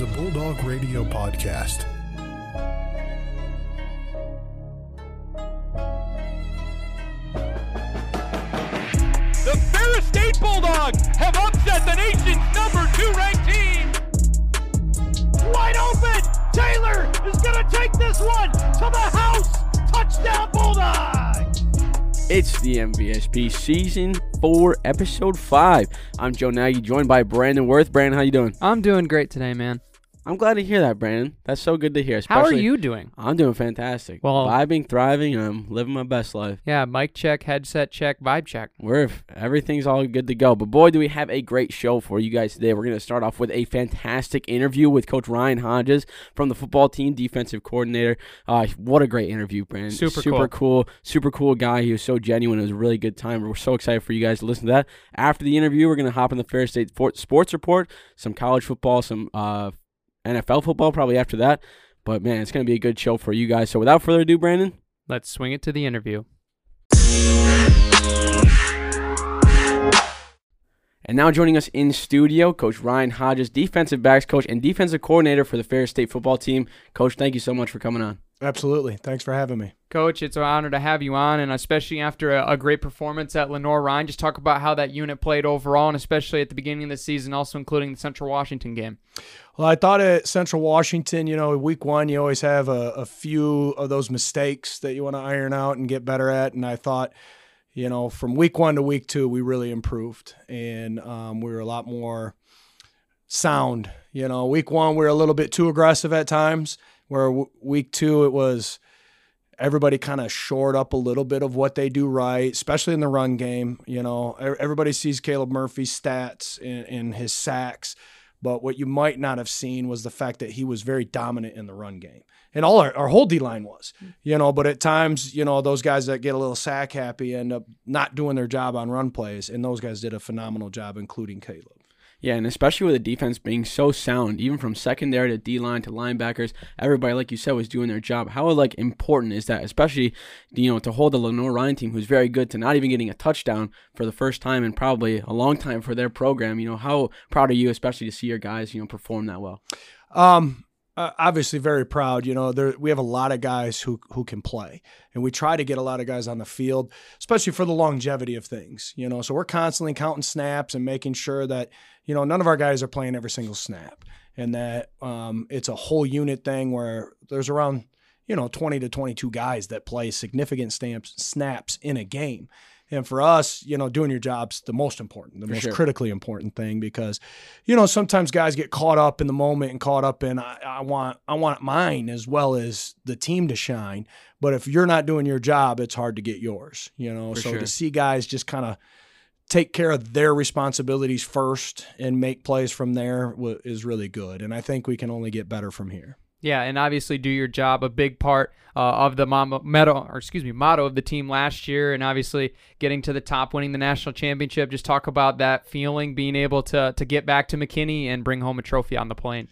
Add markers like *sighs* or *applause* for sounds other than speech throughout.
is a Bulldog Radio podcast. The Ferris State Bulldogs have upset the nation's number two ranked team. Wide open! Taylor is going to take this one to the house! Touchdown Bulldogs! It's the MVSP Season 4, Episode 5. I'm Joe Nagy, joined by Brandon Worth. Brandon, how you doing? I'm doing great today, man. I'm glad to hear that, Brandon. That's so good to hear. How are you doing? I'm doing fantastic. Well- vibing, thriving. I'm living my best life. Yeah, mic check, headset check, vibe check. We're everything's all good to go. But boy, do we have a great show for you guys today. We're going to start off with a fantastic interview with Coach Ryan Hodges from the football team, defensive coordinator. Uh, what a great interview, Brandon. Super super cool, super cool guy. He was so genuine. It was a really good time. We're so excited for you guys to listen to that. After the interview, we're going to hop in the Ferris State Sports Report, some college football, some uh, NFL football probably after that. But man, it's going to be a good show for you guys. So without further ado, Brandon, Let's swing it to the interview. And now joining us in studio, Coach Ryan Hodges, defensive backs coach and defensive coordinator for the Ferris State football team. Coach, thank you so much for coming on. Absolutely. Thanks for having me. Coach, it's an honor to have you on, and especially after a, a great performance at Lenoir-Rhyne. Just talk about how that unit played overall, and especially at the beginning of the season, also including the Central Washington game. Well, I thought at Central Washington, you know, week one, you always have a, a few of those mistakes that you want to iron out and get better at. And I thought, you know, from week one to week two, we really improved and um, we were a lot more sound. You know, week one, we were a little bit too aggressive at times, where w- week two, it was everybody kind of shored up a little bit of what they do right, especially in the run game. You know, everybody sees Caleb Murphy's stats and, and his sacks, but what you might not have seen was the fact that he was very dominant in the run game. And all our, our whole D line was, mm. you know, but at times, you know, those guys that get a little sack happy end up not doing their job on run plays. And those guys did a phenomenal job, including Caleb. Yeah, and especially with the defense being so sound, even from secondary to D line to linebackers, everybody, like you said, was doing their job. How like important is that, especially you know to hold the Lenoir-Rhyne team, who's very good, to not even getting a touchdown for the first time in probably a long time for their program. You know, how proud are you, especially to see your guys, you know, perform that well? Um, uh, obviously very proud. You know, there we have a lot of guys who who can play, and we try to get a lot of guys on the field, especially for the longevity of things. You know, so we're constantly counting snaps and making sure that you know none of our guys are playing every single snap, and that um, it's a whole unit thing where there's around you know 20 to 22 guys that play significant stamps snaps in a game. And for us, you know, doing your job's the most important, the For most sure. critically important thing because, you know, sometimes guys get caught up in the moment and caught up in I, I want I want mine as well as the team to shine. But if you're not doing your job, it's hard to get yours. You know, For so sure. to see guys just kind of take care of their responsibilities first and make plays from there is really good. And I think we can only get better from here. Yeah, and obviously do your job. A big part uh, of the motto, or excuse me, motto of the team last year, and obviously getting to the top, winning the national championship. Just talk about that feeling, being able to to get back to McKinney and bring home a trophy on the plane.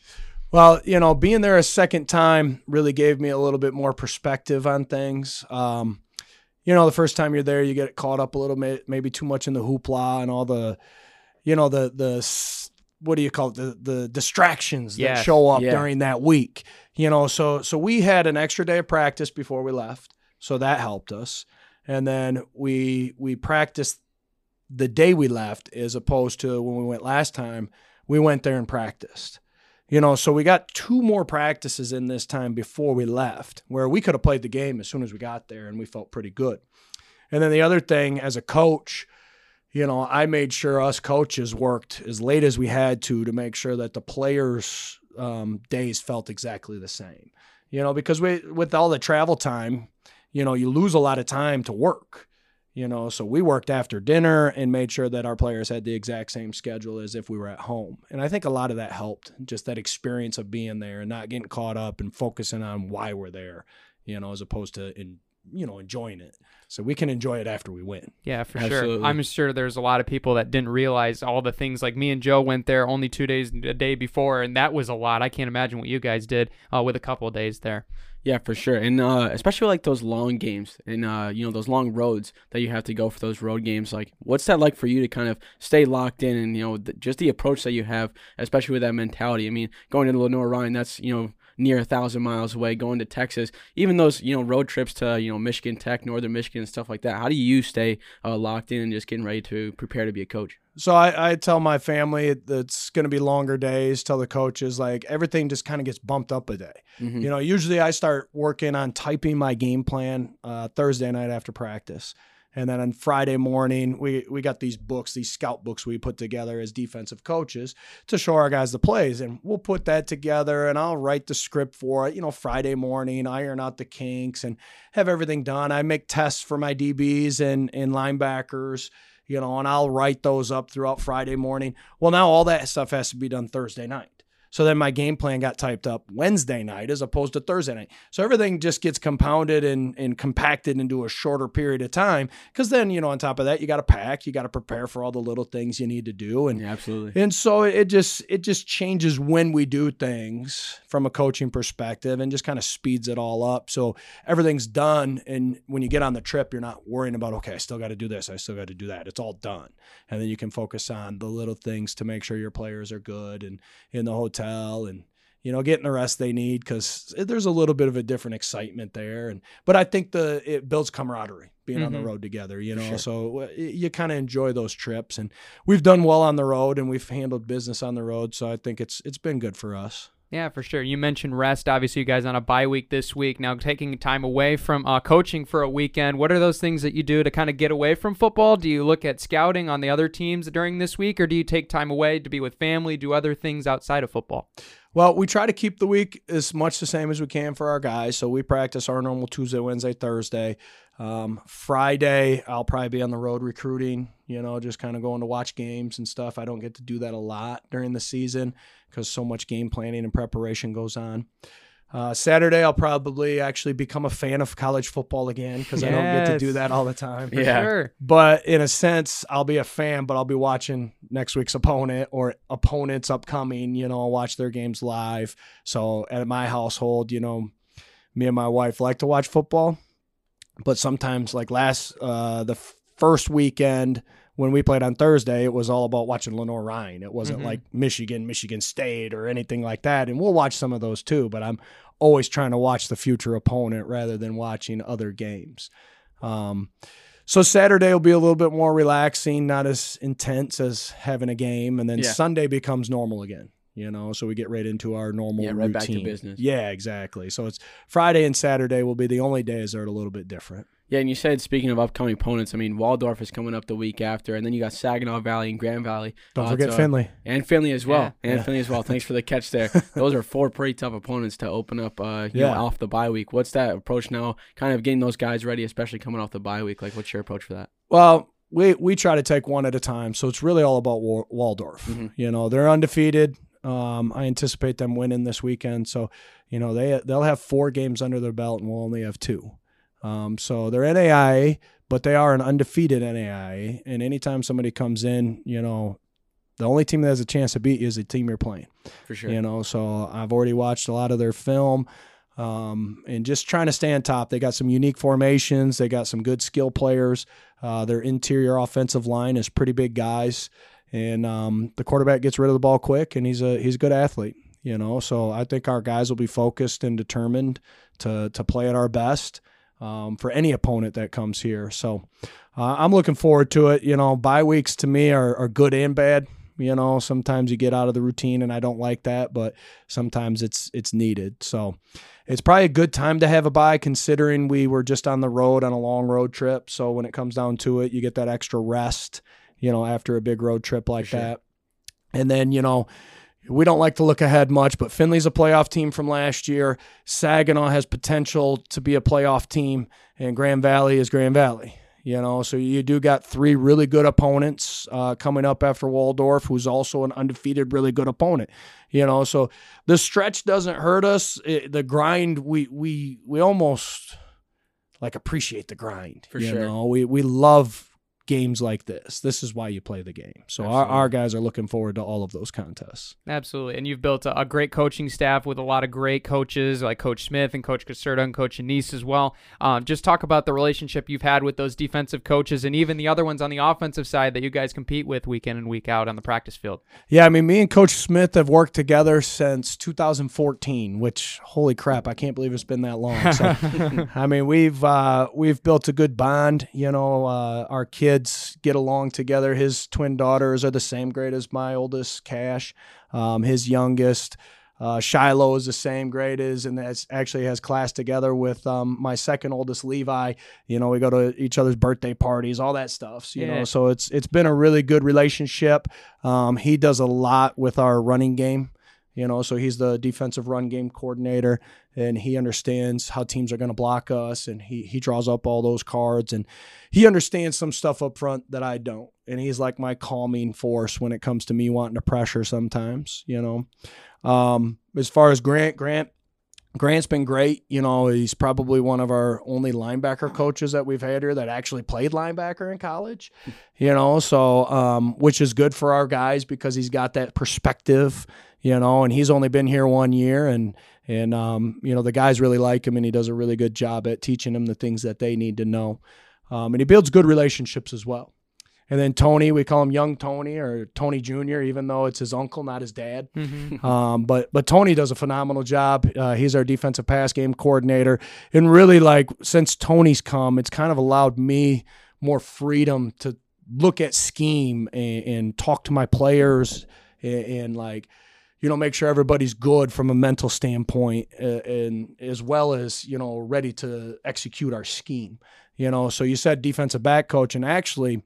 Well, you know, being there a second time really gave me a little bit more perspective on things. Um, you know, the first time you're there, you get caught up a little bit, maybe too much in the hoopla and all the, you know, the the what do you call it, the the distractions that Yes, show up yeah. during that week. You know, so so we had an extra day of practice before we left, so that helped us. And then we we practiced the day we left, as opposed to when we went last time. We went there and practiced. You know, so we got two more practices in this time before we left, where we could have played the game as soon as we got there, and we felt pretty good. And then the other thing, as a coach, you know, I made sure us coaches worked as late as we had to to make sure that the players' um, days felt exactly the same. You know, because we with all the travel time, you know, you lose a lot of time to work. You know, so we worked after dinner and made sure that our players had the exact same schedule as if we were at home. And I think a lot of that helped, just that experience of being there and not getting caught up and focusing on why we're there, you know, as opposed to in you know enjoying it. So we can enjoy it after we win. Yeah, for Absolutely. sure. I'm sure there's a lot of people that didn't realize all the things. Like me and Joe went there only two days a day before, and that was a lot. I can't imagine what you guys did uh, with a couple of days there. Yeah, for sure, and uh, especially like those long games and uh, you know those long roads that you have to go for those road games. Like, what's that like for you to kind of stay locked in and you know th- just the approach that you have, especially with that mentality. I mean, going to Lenoir-Rhyne, that's you know near a thousand miles away. Going to Texas, even those you know road trips to you know Michigan Tech, Northern Michigan, and stuff like that. How do you stay uh, locked in and just getting ready to prepare to be a coach? So I, I tell my family it's going to be longer days. Tell the coaches like everything just kind of gets bumped up a day. Mhm. You know, usually I start working on typing my game plan uh, Thursday night after practice. And then on Friday morning, we, we got these books, these scout books we put together as defensive coaches to show our guys the plays. And we'll put that together and I'll write the script for it, you know, Friday morning, iron out the kinks and have everything done. I make tests for my DBs and, and linebackers, you know, and I'll write those up throughout Friday morning. Well, now all that stuff has to be done Thursday night. So then my game plan got typed up Wednesday night as opposed to Thursday night. So everything just gets compounded and, and compacted into a shorter period of time. Because then, you know, on top of that, you got to pack, you got to prepare for all the little things you need to do. And Yeah, absolutely. and so it just it just changes when we do things from a coaching perspective and just kind of speeds it all up. So everything's done and when you get on the trip you're not worrying about okay, I still got to do this, I still got to do that. It's all done. And then you can focus on the little things to make sure your players are good and in the hotel and you know getting the rest they need cuz there's a little bit of a different excitement there and but I think the it builds camaraderie being on the Mhm. road together, you know. sure. So uh, you kind of enjoy those trips and we've done well on the road and we've handled business on the road, so I think it's it's been good for us. Yeah, for sure. You mentioned rest. Obviously, you guys on a bye week this week. Now, taking time away from uh, coaching for a weekend. What are those things that you do to kind of get away from football? Do you look at scouting on the other teams during this week, or do you take time away to be with family, do other things outside of football? Well, we try to keep the week as much the same as we can for our guys. So we practice our normal Tuesday, Wednesday, Thursday. Um, Friday, I'll probably be on the road recruiting, you know, just kind of going to watch games and stuff. I don't get to do that a lot during the season because so much game planning and preparation goes on. Uh, Saturday, I'll probably actually become a fan of college football again because I don't get to do that all the time. For Yeah. sure. But in a sense, I'll be a fan, but I'll be watching next week's opponent or opponents upcoming. You know, I'll watch their games live. So at my household, you know, me and my wife like to watch football, but sometimes, like last uh, the f- first weekend when we played on Thursday, it was all about watching Lenoir-Rhyne. It wasn't Mhm. like Michigan, Michigan State, or anything like that. And we'll watch some of those too. But I'm always trying to watch the future opponent rather than watching other games. Um, so Saturday will be a little bit more relaxing, not as intense as having a game, and then Yeah. Sunday becomes normal again. You know, so we get right into our normal Yeah, right back to routine. business. Yeah, exactly. So it's Friday and Saturday will be the only days that are a little bit different. Yeah, and you said speaking of upcoming opponents, I mean Waldorf is coming up the week after, and then you got Saginaw Valley and Grand Valley. Don't Uh, forget so- Findlay. and Findlay as well, Yeah. and Yeah. Findlay as well. Thanks for the catch there. *laughs* Those are four pretty tough opponents to open up. Uh, you Yeah. know, off the bye week. What's that approach now? Kind of getting those guys ready, especially coming off the bye week. Like, what's your approach for that? Well, we we try to take one at a time, so it's really all about Wa- Waldorf. Mhm. You know, they're undefeated. Um, I anticipate them winning this weekend, so you know they they'll have four games under their belt, and we'll only have two. Um, so they're NAIA, but they are an undefeated NAIA, and anytime somebody comes in, you know, the only team that has a chance to beat you is the team you're playing. For sure. You know, so I've already watched a lot of their film. Um, and just trying to stay on top. They got some unique formations. They got some good skill players. Uh, their interior offensive line is pretty big guys, and um, the quarterback gets rid of the ball quick, and he's a he's a good athlete. You know, so I think our guys will be focused and determined to to play at our best um, for any opponent that comes here. So uh, I'm looking forward to it. You know, bye weeks to me are, are good and bad. You know, sometimes you get out of the routine, and I don't like that, but sometimes it's it's needed. So it's probably a good time to have a bye, considering we were just on the road on a long road trip. So when it comes down to it, you get that extra rest. You know, after a big road trip like sure. that, and then you know. We don't like to look ahead much, but Findlay's a playoff team from last year. Saginaw has potential to be a playoff team, and Grand Valley is Grand Valley. You know, so you do got three really good opponents uh, coming up after Waldorf, who's also an undefeated, really good opponent. You know, so the stretch doesn't hurt us. It, the grind, we we we almost like appreciate the grind. For you sure. know, we we love games like this. This is why you play the game. So our, our guys are looking forward to all of those contests. Absolutely. And you've built a, a great coaching staff with a lot of great coaches like Coach Smith and Coach Caserta and Coach Annese as well. Um, just talk about the relationship you've had with those defensive coaches and even the other ones on the offensive side that you guys compete with week in and week out on the practice field. Yeah, I mean, me and Coach Smith have worked together since 2014, which holy crap, I can't believe it's been that long. So, *laughs* I mean, we've uh, we've built a good bond. You know, uh, our kids get along together. His twin daughters are the same grade as my oldest, Cash. Um, his youngest. Uh, Shiloh is the same grade as, and that's actually has class together with um, my second oldest, Levi. You know, we go to each other's birthday parties, all that stuff. So, you Yeah. know, so it's it's been a really good relationship. Um, he does a lot with our running game. You know, so he's the defensive run game coordinator, and he understands how teams are going to block us, and he he draws up all those cards, and he understands some stuff up front that I don't, and he's like my calming force when it comes to me wanting to pressure sometimes. You know, um, as far as Grant, Grant. Grant's been great. You know, he's probably one of our only linebacker coaches that we've had here that actually played linebacker in college. You know, so um, which is good for our guys because he's got that perspective. You know, and he's only been here one year, and and um, you know the guys really like him, and he does a really good job at teaching them the things that they need to know. Um, and he builds good relationships as well. And then Tony, we call him Young Tony or Tony Jr., even though it's his uncle, not his dad. Um, but but Tony does a phenomenal job. Uh, he's our defensive pass game coordinator, and really like since Tony's come, it's kind of allowed me more freedom to look at scheme and, and talk to my players and, and like you know make sure everybody's good from a mental standpoint uh, and as well as you know ready to execute our scheme. You know, so you said defensive back coach, and actually.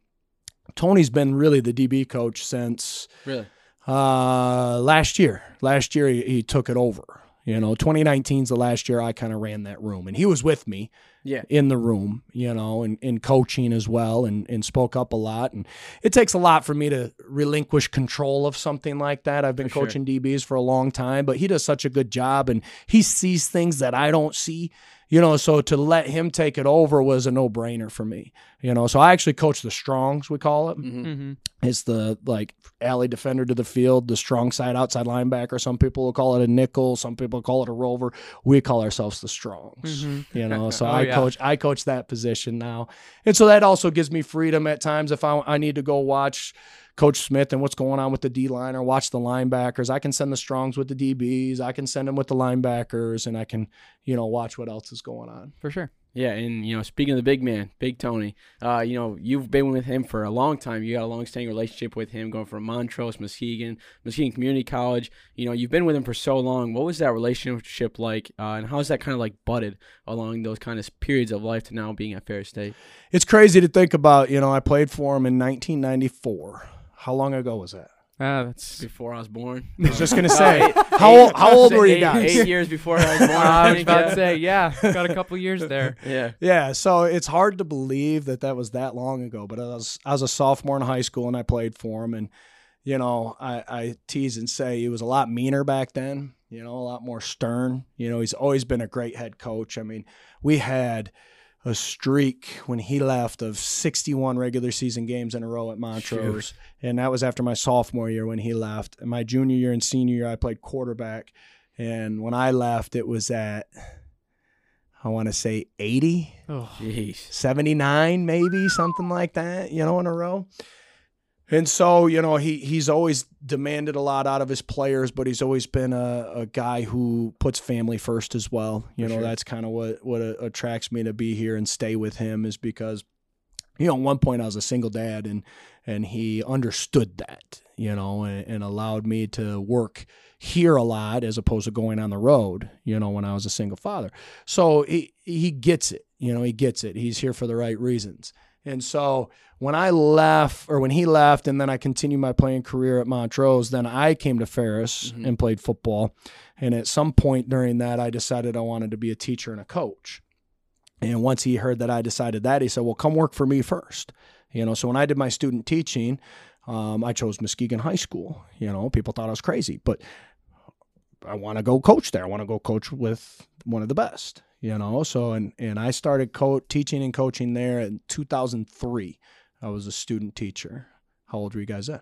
Tony's been really the DB coach since Really? uh, last year. Last year he, he took it over. You know, 2019 is the last year I kind of ran that room, and he was with me Yeah. in the room, you know, and, and coaching as well, and, and spoke up a lot. And it takes a lot for me to relinquish control of something like that. I've been For sure. coaching DBs for a long time, but he does such a good job, and he sees things that I don't see. You know, so to let him take it over was a no brainer for me. You know, so I actually coach the strongs, we call it. Mm-hmm. Mm-hmm. It's the like alley defender to the field, the strong side outside linebacker. Some people will call it a nickel, some people call it a rover. We call ourselves the strongs. You know, *laughs* so Oh, I yeah. Coach I coach that position now. And so that also gives me freedom at times if I I need to go watch Coach Smith and what's going on with the D line or watch the linebackers. I can send the strongs with the DBs. I can send them with the linebackers and I can, you know, watch what else is going on. For sure. Yeah, and you know, speaking of the big man, Big Tony, uh, you know, you've been with him for a long time. You got a long-standing relationship with him, going from Montrose, Muskegon, Muskegon Community College. You know, you've been with him for so long. What was that relationship like, uh, and how's that kind of like budded along those kind of periods of life to now being at Ferris State? It's crazy to think about, you know, I played for him in 1994. How long ago was that? Ah, that's Before I was born, I was just gonna say, *laughs* how old, how old were you eight, guys? Eight years before I was born. I *laughs* I was about yeah. to say, yeah, got a couple years there. *laughs* Yeah. Yeah, so it's hard to believe that that was that long ago. But I was I was a sophomore in high school and I played for him, and you know I, I tease and say he was a lot meaner back then. You know, a lot more stern. You know, he's always been a great head coach. I mean, we had a streak when he left of 61 regular season games in a row at Montrose, and that was after my sophomore year when he left. And my junior year and senior year, I played quarterback, and when I left, it was at I want to say 80. Oh, 79 maybe something like that you know in a row and so you know he he's always demanded a lot out of his players but he's always been a, a guy who puts family first as well. You For know sure. that's kind of what what attracts me to be here and stay with him is because you know at one point i was a single dad and and he understood that you know and, and allowed me to work here a lot as opposed to going on the road you know when i was a single father. So he he gets it you know he gets it. He's here for the right reasons and so when i left or when he left and then i continued my playing career at montrose then i came to ferris Mhm. and played football. And at some point during that i decided i wanted to be a teacher and a coach. And once he heard that i decided that he said well come work for me first. You know so when i did my student teaching um, i chose muskegon high school. You know people thought i was crazy but I want to go coach there. I want to go coach with one of the best, you know. So and and I started co- teaching and coaching there in 2003. I was a student teacher. How old were you guys then?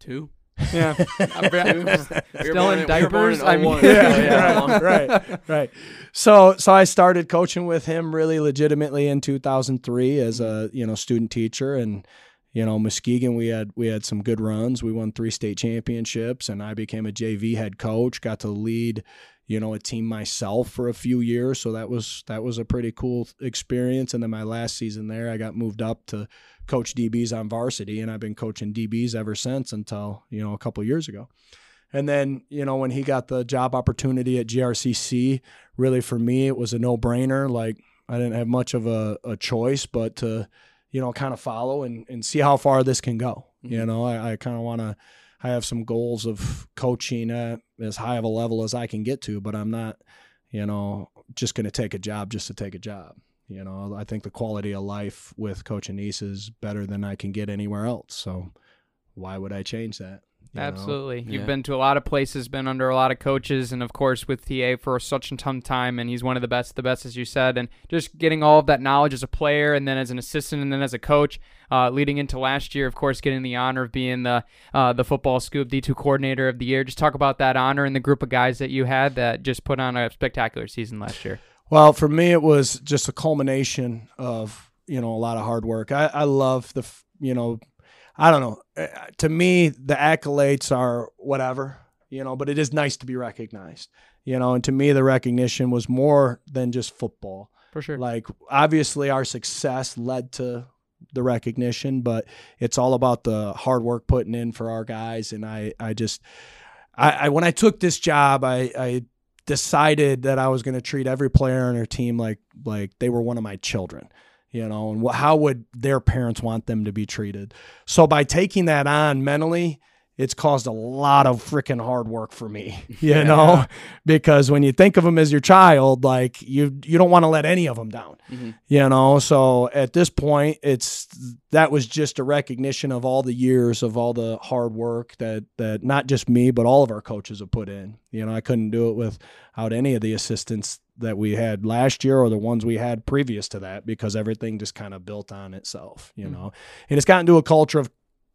Two. *laughs* Yeah. *laughs* *laughs* Still in diapers? I mean- yeah, right, right, right. So, so I started coaching with him really legitimately in 2003 as a you know student teacher, and you know Muskegon we had we had some good runs. We won three state championships, and I became a JV head coach. Got to lead you know a team myself for a few years, so that was that was a pretty cool experience. And then my last season there, I got moved up to coach DBs on varsity, and I've been coaching DBs ever since until you know a couple years ago. And then, you know, when he got the job opportunity at GRCC, really for me, it was a no brainer. Like, I didn't have much of a, a choice but to, you know, kind of follow and, and see how far this can go. You Mhm. know, I, I kind of want to, I have some goals of coaching at as high of a level as I can get to, but I'm not, you know, just going to take a job just to take a job. You know, I think the quality of life with Coach Annese is better than I can get anywhere else. So why would I change that? You know? Absolutely. You've Yeah. been to a lot of places, been under a lot of coaches, and of course with TA for such a ton time, and he's one of the best, the best as you said, and just getting all of that knowledge as a player, and then as an assistant, and then as a coach, uh, leading into last year, of course, getting the honor of being the uh, the football scoop D2 coordinator of the year. Just talk about that honor and the group of guys that you had that just put on a spectacular season last year. Well, for me, it was just a culmination of you know a lot of hard work. I, I love the you know, I don't know. Uh, To me, the accolades are whatever you know, but it is nice to be recognized. You know, and to me, the recognition was more than just football. For sure. Like obviously, our success led to the recognition, but it's all about the hard work putting in for our guys. And I, I just, I, I when I took this job, I, I decided that I was going to treat every player on our team like like they were one of my children. You know, and wh- how would their parents want them to be treated? So by taking that on mentally, it's caused a lot of freaking hard work for me, *laughs* you know, because when you think of them as your child, like you, you don't want to let any of them down, Mhm. you know. So at this point, it's that was just a recognition of all the years of all the hard work that that not just me but all of our coaches have put in. You know, I couldn't do it without any of the assistants that we had last year or the ones we had previous to that because everything just kind of built on itself, you mm. know. And it's gotten to a culture of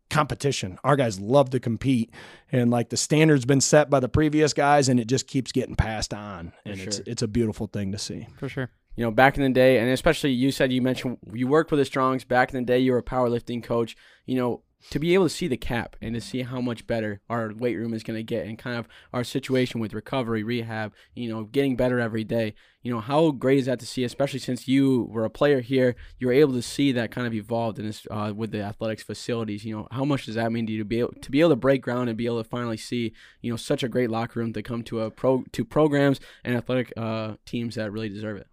competition. Our guys love to compete and like the standard's been set by the previous guys and it just keeps getting passed on and it's it's a beautiful thing to see. For sure. you know, back in the day, and especially you said you mentioned you worked with the Strongs back in the day. You were a powerlifting coach. You know, to be able to see the cap and to see how much better our weight room is going to get, and kind of our situation with recovery, rehab, you know, getting better every day. You know, how great is that to see? Especially since you were a player here, you were able to see that kind of evolved in this uh, with the athletics facilities. You know, how much does that mean to you to be able to be able to break ground and be able to finally see, you know, such a great locker room to come to a pro to programs and athletic uh, teams that really deserve it.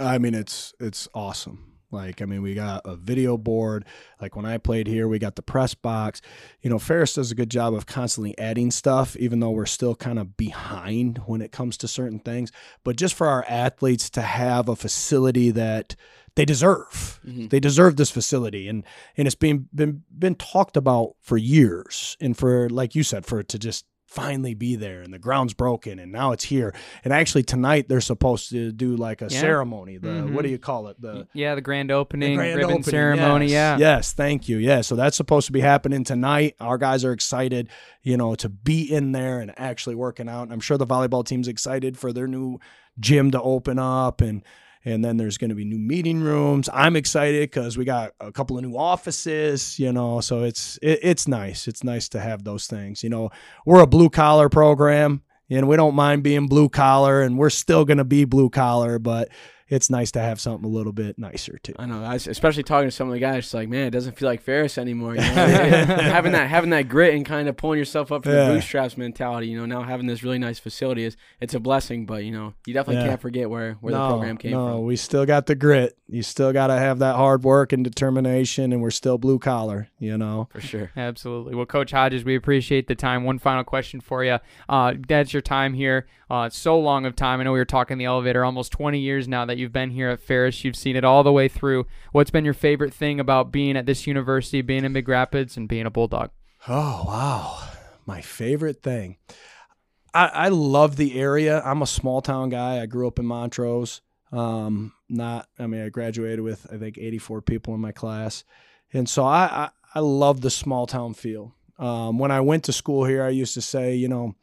I mean, it's it's awesome. Like, I mean, we got a video board. Like when I played here, we got the press box. You know, Ferris does a good job of constantly adding stuff, even though we're still kind of behind when it comes to certain things. But just for our athletes to have a facility that they deserve, Mhm. they deserve this facility, and and it's been been been talked about for years, and for like you said, for it to just finally be there and the ground's broken and now it's here and actually tonight they're supposed to do like a Yeah. ceremony the Mhm. what do you call it the Yeah, the grand opening, grand ribbon opening, ceremony. yes. Yeah. Yes, thank you. Yeah, so that's supposed to be happening tonight. Our guys are excited, you know, to be in there and actually working out. And I'm sure the volleyball team's excited for their new gym to open up and and then there's going to be new meeting rooms. I'm excited cuz we got a couple of new offices, you know, so it's it, it's nice. It's nice to have those things. You know, we're a blue collar program and we don't mind being blue collar and we're still going to be blue collar, but it's nice to have something a little bit nicer too. I know, I was- especially talking to some of the guys. It's like, man, it doesn't feel like Ferris anymore. You know? *laughs* having that, having that grit and kind of pulling yourself up from Yeah. the bootstraps mentality. You know, now having this really nice facility is it's a blessing. But you know, you definitely Yeah. can't forget where where no, the program came no, from. we still got the grit. You still got to have that hard work and determination, and we're still blue collar. You know. For sure. Absolutely. Well, Coach Hodges, we appreciate the time. One final question for you. Uh, that's your time here. Uh, so long of time. I know we were talking the elevator. Almost 20 years now that you've been here at Ferris. You've seen it all the way through. What's been your favorite thing about being at this university, being in Big Rapids, and being a Bulldog? Oh wow, my favorite thing. I, I love the area. I'm a small town guy. I grew up in Montrose. Um, not, I mean, I graduated with I think 84 people in my class, and so I I, I love the small town feel. Um, when I went to school here, I used to say, you know,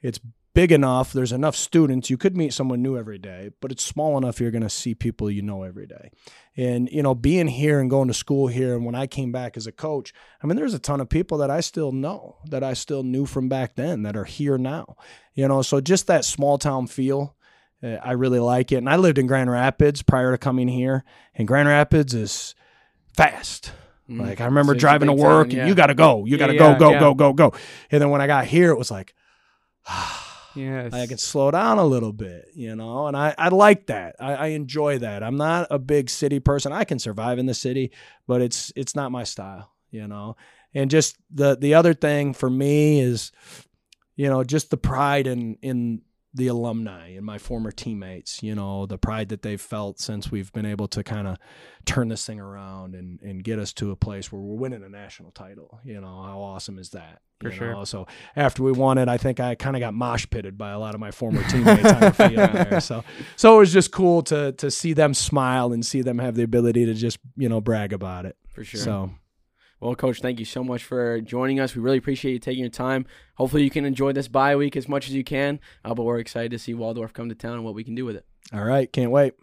it's big enough, there's enough students, you could meet someone new every day, but it's small enough you're going to see people you know every day. And, you know, being here and going to school here, and when I came back as a coach, I mean, there's a ton of people that I still know, that I still knew from back then that are here now. You know, so just that small town feel. Uh, I really like it. And I lived in Grand Rapids prior to coming here, and Grand Rapids is fast. Mm. Like I remember So driving to work, town, yeah. and you got to go, you got to yeah, go, go, yeah. go, go, go. And then when I got here, it was like, *sighs* Yes. I can slow down a little bit, you know, and I, I like that. I, I enjoy that. I'm not a big city person. I can survive in the city, but it's it's not my style, you know. And just the the other thing for me is, you know, just the pride in in the alumni and my former teammates, you know, the pride that they've felt since we've been able to kind of turn this thing around and, and get us to a place where we're winning a national title. You know, how awesome is that? For you sure. know? So after we won it, I think I kind of got mosh pitted by a lot of my former teammates on the field *laughs* there. So so it was just cool to to see them smile and see them have the ability to just, you know, brag about it. For sure. So Well, Coach, thank you so much for joining us. We really appreciate you taking your time. Hopefully, you can enjoy this bye week as much as you can. Uh, but we're excited to see Waldorf come to town and what we can do with it. all right, can't wait.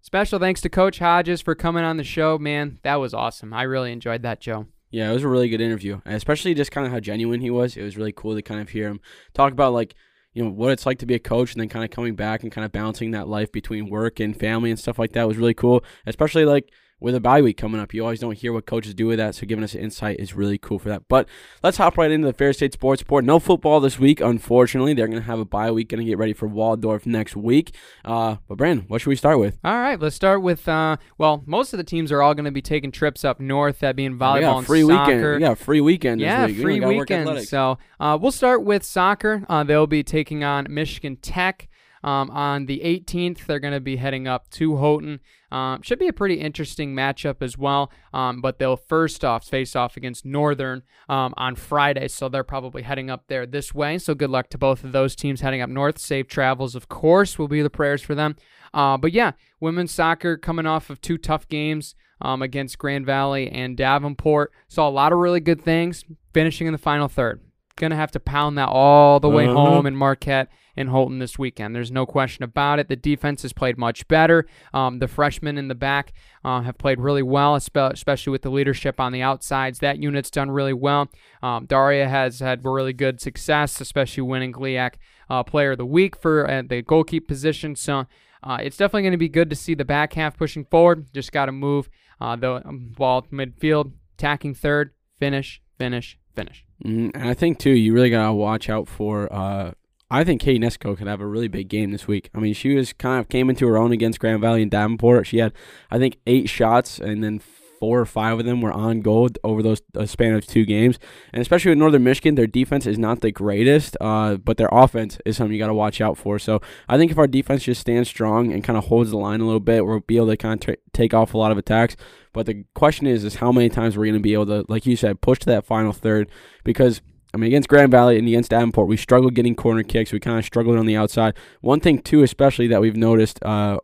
Special thanks to Coach Hodges for coming on the show, man. That was awesome. I really enjoyed that, Joe. Yeah, it was a really good interview, and especially just kind of how genuine he was. It was really cool to kind of hear him talk about like you know what it's like to be a coach, and then kind of coming back and kind of balancing that life between work and family and stuff like that was really cool. Especially like with a bye week coming up, you always don't hear what coaches do with that. So giving us an insight is really cool for that. But let's hop right into the Ferris State Sports Report. No football this week, unfortunately. They're gonna have a bye week, gonna get ready for Waldorf next week. Uh, but Brandon, what should we start with? All right, let's start with. Uh, well, most of the teams are all going to be taking trips up north. That being volleyball we a and free soccer. weekend. We got free weekend. Yeah, this week. Free work weekend. So uh, we'll start with soccer. Uh, they'll be taking on Michigan Tech um, on the 18th. They're going to be heading up to Houghton. Um, should be a pretty interesting matchup as well. Um, but they'll first off face off against Northern um, on Friday, so they're probably heading up there this way. So good luck to both of those teams heading up north. Safe travels, of course, will be the prayers for them. Uh, but yeah, women's soccer coming off of two tough games um, against Grand Valley and Davenport. Saw a lot of really good things, finishing in the final third. Gonna have to pound that all the way Uh-huh. home in Marquette and Houghton this weekend. There's no question about it. The defense has played much better. Um, the freshmen in the back uh, have played really well, especially with the leadership on the outsides. That unit's done really well. Um, Daria has had really good success, especially winning GLIAC uh, Player of the Week for uh, the goalkeeper position. So uh, it's definitely going to be good to see the back half pushing forward. Just got to move uh, the um, ball midfield, attacking third, finish, finish, finish. Mhm, And I think too, you really gotta watch out for. Uh, I think Kate Nesco could have a really big game this week. I mean, she was kind of came into her own against Grand Valley and Davenport. She had, I think, eight shots, and then four or five of them were on goal over those span of two games. And especially with Northern Michigan, their defense is not the greatest, uh, but their offense is something you got to watch out for. So I think if our defense just stands strong and kind of holds the line a little bit, we'll be able to kind of take off a lot of attacks. But the question is, is how many times we're going to be able to, like you said, push to that final third because. I mean, against Grand Valley and against Davenport, we struggled getting corner kicks. We kind of struggled on the outside. One thing, too, especially that we've noticed uh,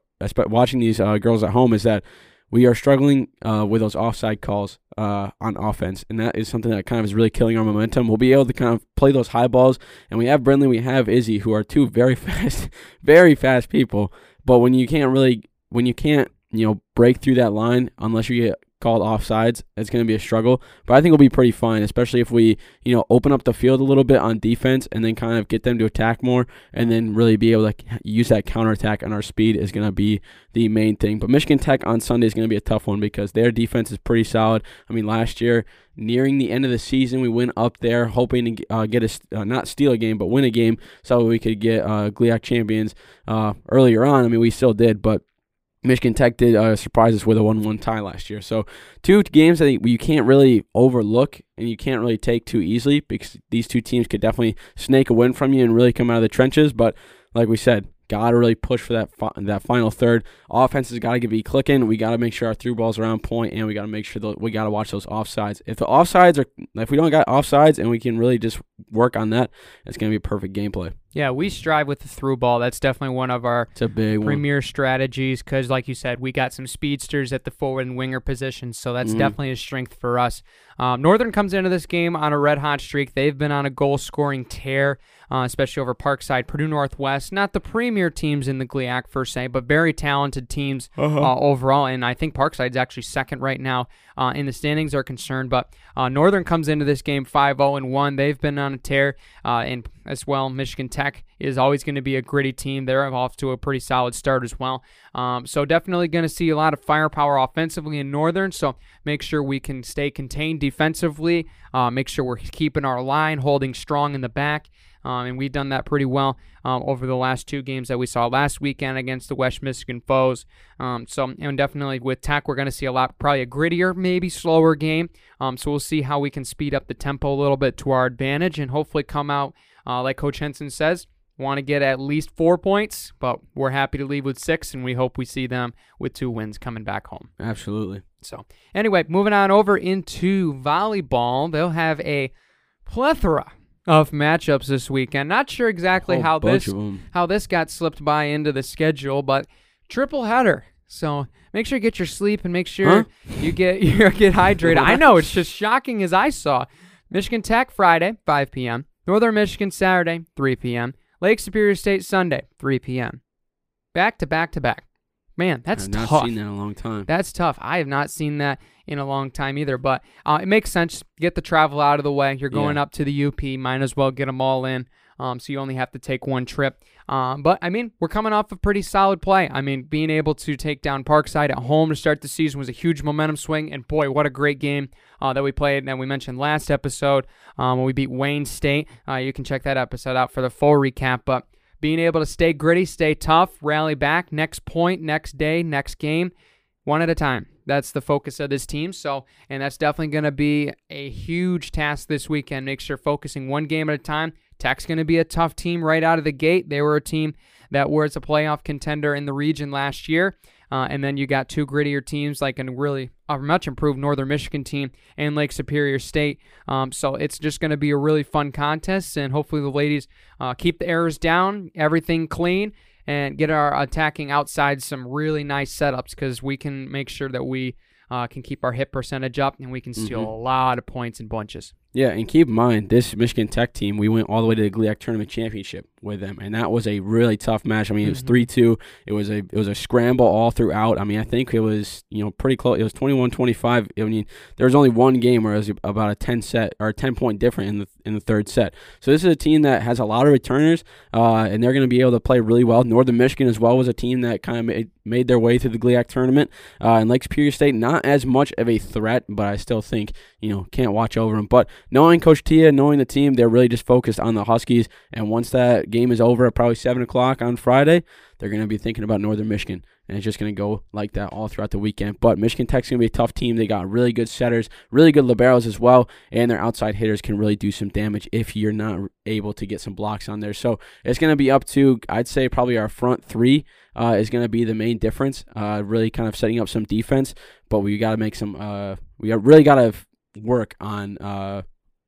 watching these uh, girls at home is that we are struggling uh, with those offside calls uh, on offense, and that is something that kind of is really killing our momentum. We'll be able to kind of play those high balls, and we have Brindley, we have Izzy, who are two very *laughs* fast, very fast people. But when you can't really, when you can't, you know, break through that line unless you get called offsides, it's going to be a struggle. But I think it'll be pretty fine, especially if we, you know, open up the field a little bit on defense and then kind of get them to attack more and then really be able to use that counterattack on our speed is going to be the main thing. But Michigan Tech on Sunday is going to be a tough one because their defense is pretty solid. I mean, last year, nearing the end of the season, we went up there hoping to uh, get a, uh, not steal a game, but win a game so we could get uh, GLIAC champions uh, earlier on. I mean, we still did, but Michigan Tech did uh, surprise us with a 1-1 tie last year. So two games that you can't really overlook and you can't really take too easily because these two teams could definitely snake a win from you and really come out of the trenches. But like we said, got to really push for that fi- that final third. Offense has got to be clicking. We got to make sure our through balls are on point, and we got to make sure that we got to watch those offsides. If the offsides are, if we don't got offsides, and we can really just work on that, it's going to be a perfect gameplay. Yeah, we strive with the through ball. That's definitely one of our It's a big one. premier strategies because, like you said, we got some speedsters at the forward and winger positions, so that's Mhm. definitely a strength for us. Um, Northern comes into this game on a red hot streak. They've been on a goal scoring tear, uh, especially over Parkside, Purdue Northwest. Not the premier teams in the GLIAC per se, but very talented teams uh, overall. And I think Parkside's actually second right now uh, in the standings are concerned. But uh, Northern comes into this game 5 0 and 1. They've been on a tear, uh, and as well, Michigan Tech is always going to be a gritty team. They're off to a pretty solid start as well. Um, so definitely going to see a lot of firepower offensively in Northern. So make sure we can stay contained defensively. Uh, make sure we're keeping our line, holding strong in the back. Um, and we've done that pretty well um, over the last two games that we saw last weekend against the West Michigan foes. Um, so, and definitely with Tech, we're going to see a lot, probably a grittier, maybe slower game. Um, so we'll see how we can speed up the tempo a little bit to our advantage and hopefully come out, uh, like Coach Henson says, want to get at least four points, but we're happy to leave with six, and we hope we see them with two wins coming back home. Absolutely. So, anyway, moving on over into volleyball, they'll have a plethora of matchups this weekend. Not sure exactly how this how this got slipped by into the schedule, but triple header. So make sure you get your sleep and make sure you get *laughs* you get hydrated. I know it's just shocking as I saw. Michigan Tech Friday, 5 p.m. Northern Michigan Saturday, 3 p.m. Lake Superior State Sunday, 3 p.m. Back to back to back. Man, that's I've not tough. seen that in a long time. That's tough. I have not seen that in a long time either. But uh, it makes sense. Get the travel out of the way. You're going Yeah. up to the UP. Might as well get them all in. Um, so you only have to take one trip. Um, but I mean, we're coming off a pretty solid play. I mean, being able to take down Parkside at home to start the season was a huge momentum swing. And boy, what a great game uh, that we played. And we mentioned last episode um, when we beat Wayne State. Uh, you can check that episode out for the full recap. But being able to stay gritty, stay tough, rally back, next point, next day, next game, one at a time. That's the focus of this team. So, and that's definitely going to be a huge task this weekend. Make sure focusing one game at a time. Tech's going to be a tough team right out of the gate. They were a team that was a playoff contender in the region last year. Uh, and then you got two grittier teams like a really a much improved Northern Michigan team and Lake Superior State. Um, so it's just going to be a really fun contest, and hopefully the ladies uh, keep the errors down, everything clean, and get our attacking outside some really nice setups because we can make sure that we uh, can keep our hit percentage up and we can steal Mhm. a lot of points in bunches. Yeah, and keep in mind this Michigan Tech team. We went all the way to the GLIAC tournament championship with them, and that was a really tough match. I mean, it was Mhm. three two. It was a it was a scramble all throughout. I mean, I think it was you know pretty close. It was 21-25. I mean, there was only one game where it was about a ten set or a ten point different in the in the third set. So this is a team that has a lot of returners, uh, and they're going to be able to play really well. Northern Michigan as well was a team that kind of made, made their way through the GLIAC tournament, uh, and Lake Superior State not as much of a threat, but I still think you know can't watch over them. But knowing Coach Tia, knowing the team, they're really just focused on the Huskies. And once that game is over at probably seven o'clock on Friday, they're going to be thinking about Northern Michigan, and it's just going to go like that all throughout the weekend. But Michigan Tech's going to be a tough team. They got really good setters, really good liberos as well, and their outside hitters can really do some damage if you're not able to get some blocks on there. So it's going to be up to I'd say probably our front three uh, is going to be the main difference. Uh, really kind of setting up some defense, but we got to make some. Uh, we really got to work on uh,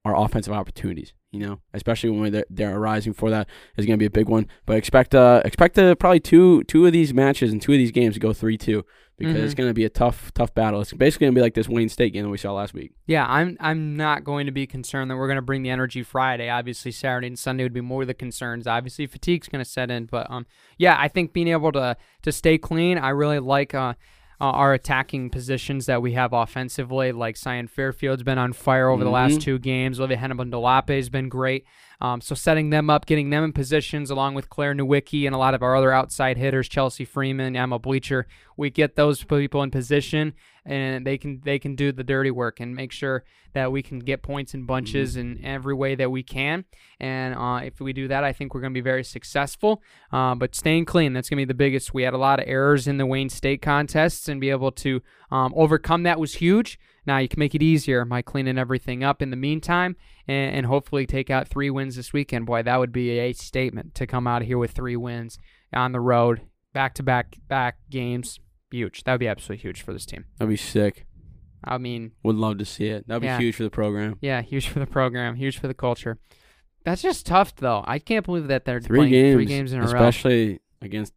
our offensive opportunities. You know, especially when they're, they're arising for that is going to be a big one. But expect uh expect uh, probably two two of these matches and two of these games to go three two because it's Mhm. going to be a tough tough battle. It's basically going to be like this Wayne State game that we saw last week. Yeah, I'm I'm not going to be concerned that we're going to bring the energy Friday. Obviously, Saturday and Sunday would be more the concerns. Obviously, fatigue's going to set in, but um, yeah, I think being able to to stay clean, I really like uh. Uh, our attacking positions that we have offensively, like Cyan Fairfield's been on fire over the last Mhm. two games. Olivia Hennepin has been great. Um, so setting them up, getting them in positions, along with Claire Nowicki and a lot of our other outside hitters, Chelsea Freeman, Emma Bleacher, we get those people in position, and they can they can do the dirty work and make sure that we can get points in bunches in every way that we can. And uh, if we do that, I think we're going to be very successful. Uh, but staying clean, that's going to be the biggest. We had a lot of errors in the Wayne State contests, and be able to um, overcome that was huge. Now you can make it easier by cleaning everything up in the meantime, and, and hopefully take out three wins this weekend. Boy, that would be a statement to come out of here with three wins on the road, back to back back games. Huge. That would be absolutely huge for this team. That'd be sick. I mean, Would love to see it. That'd be huge for the program. yeah, huge for the program, huge for the culture. That's just tough, though. I can't believe that they're Three playing games, three games in a row. especially against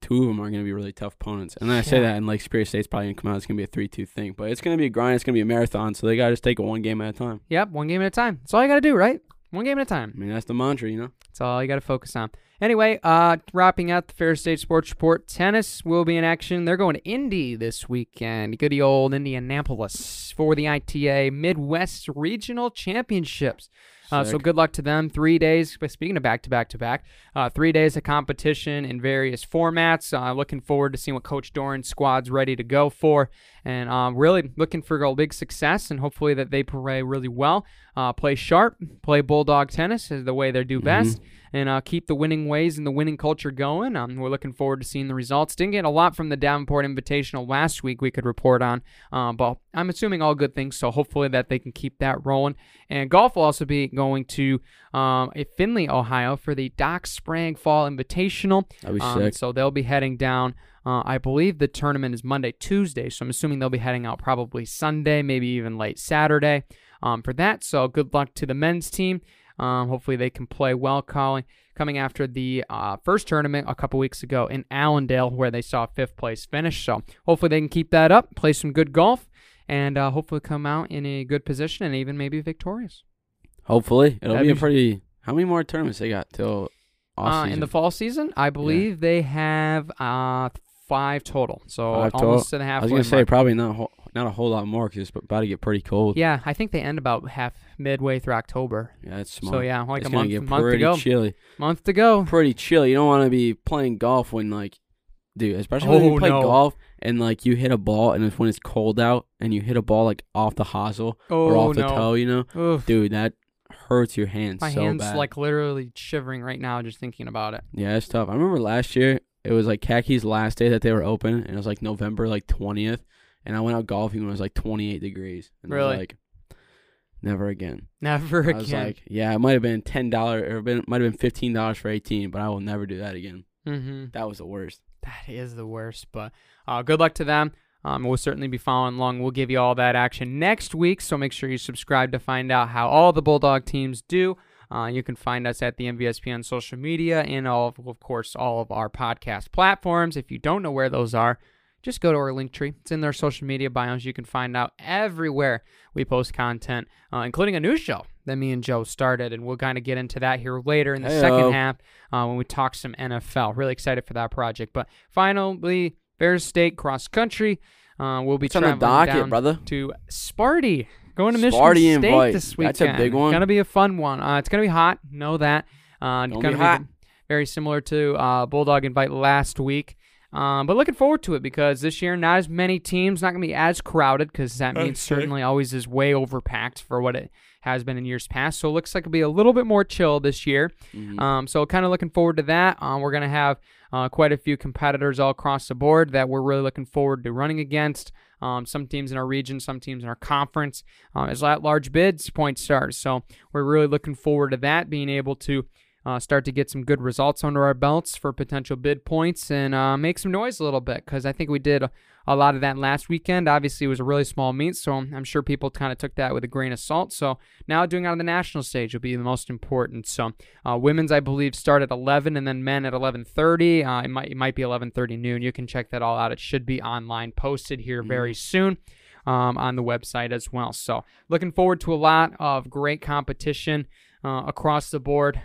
two of them are going to be really tough opponents. And then I say Yeah. that, and like Superior State's probably going to come out. It's going to be a three-two thing, but it's going to be a grind. It's going to be a marathon. So they got to just take it one game at a time. Yep, one game at a time. That's all you got to do, right? One game at a time. I mean, that's the mantra, you know. That's all you got to focus on. Anyway, uh, wrapping up the Ferris State Sports Report, tennis will be in action. They're going to Indy this weekend, goody old Indianapolis, for the ITA Midwest Regional Championships. Uh, so good luck to them. Three days. Speaking of back to back to back, uh, three days of competition in various formats. Uh, looking forward to seeing what Coach Doran's squad's ready to go for, and um, really looking for a big success and hopefully that they play really well, uh, play sharp, play bulldog tennis is the way they do best, and uh, keep the winning ways and the winning culture going. Um, we're looking forward to seeing the results. Didn't get a lot from the Davenport Invitational last week. We could report on, uh, but I'm assuming all good things. So hopefully that they can keep that rolling. And golf will also be going to um, Findlay, Ohio, for the Doc Sprang Fall Invitational. Um, sick. so they'll be heading down. Uh, I believe the tournament is Monday, Tuesday. So I'm assuming they'll be heading out probably Sunday, maybe even late Saturday um, for that. So good luck to the men's team. Um, hopefully they can play well, calling coming after the uh, first tournament a couple weeks ago in Allendale, where they saw fifth place finish. So hopefully they can keep that up, play some good golf, and uh, hopefully come out in a good position and even maybe victorious. Hopefully, it'll That'd be a be- pretty. How many more tournaments they got till Uh, in the fall season, I believe they have uh, five total. So Five total? almost to the I was gonna say mark. probably not whole, not a whole lot more because it's about to get pretty cold. Yeah, I think they end about half midway through October. Yeah, that's smart. So yeah, like it's a gonna month, get month to pretty go. chilly. Month to go. Pretty chilly. You don't want to be playing golf when like, dude, especially when Oh, you play no. golf and like you hit a ball and it's when it's cold out and you hit a ball like off the hosel Oh or off the toe, you know, Oof. dude, that hurts your hands my so hands bad. like literally shivering right now just thinking about it. Yeah, it's tough. I remember last year it was like Khaki's last day that they were open, and it was like November like twentieth, and I went out golfing when it was like twenty eight degrees. And I Really? was like, never again. Never again. I was like, yeah, it might have been ten dollars or been might have been fifteen dollars for eighteen, but I will never do that again. mm-hmm. That was the worst. That is the worst, but uh, good luck to them. Um, we'll certainly be following along. We'll give you all that action next week, so make sure you subscribe to find out how all the Bulldog teams do. Uh, you can find us at the MVSP on social media and all, of, of course, all of our podcast platforms. If you don't know where those are, just go to our link tree. It's in their social media bios. You can find out everywhere we post content, uh, including a new show that me and Joe started, and we'll kind of get into that here later in the Heyo. second half uh, when we talk some NFL. Really excited for that project. But finally, Ferris State cross country. Uh, we'll be It's on the traveling docket, down brother. to Sparty. Going to Michigan Sparty State invite. this weekend. That's a big one. Gonna be a fun one. Uh, it's gonna be hot. Know that. Uh, Gonna gonna be hot. very similar to uh, Bulldog invite last week. Um, but looking forward to it because this year not as many teams, not gonna be as crowded because that means certainly always is way overpacked for what it has been in years past. So it looks like it'll be a little bit more chill this year. Mhm. Um, so kind of looking forward to that. Um, we're gonna have uh, quite a few competitors all across the board that we're really looking forward to running against. Um, some teams in our region, some teams in our conference, uh, as large bids point stars. So we're really looking forward to that, being able to uh, start to get some good results under our belts for potential bid points and uh, make some noise a little bit because I think we did a, a lot of that last weekend. Obviously, it was a really small meet, so I'm sure people kind of took that with a grain of salt. So now doing it on the national stage will be the most important. So uh, women's, I believe, start at 11, and then men at 11:30. Uh, it might it might be 11:30 noon. You can check that all out. It should be online, posted here very soon. Um, on the website as well. So, looking forward to a lot of great competition uh, across the board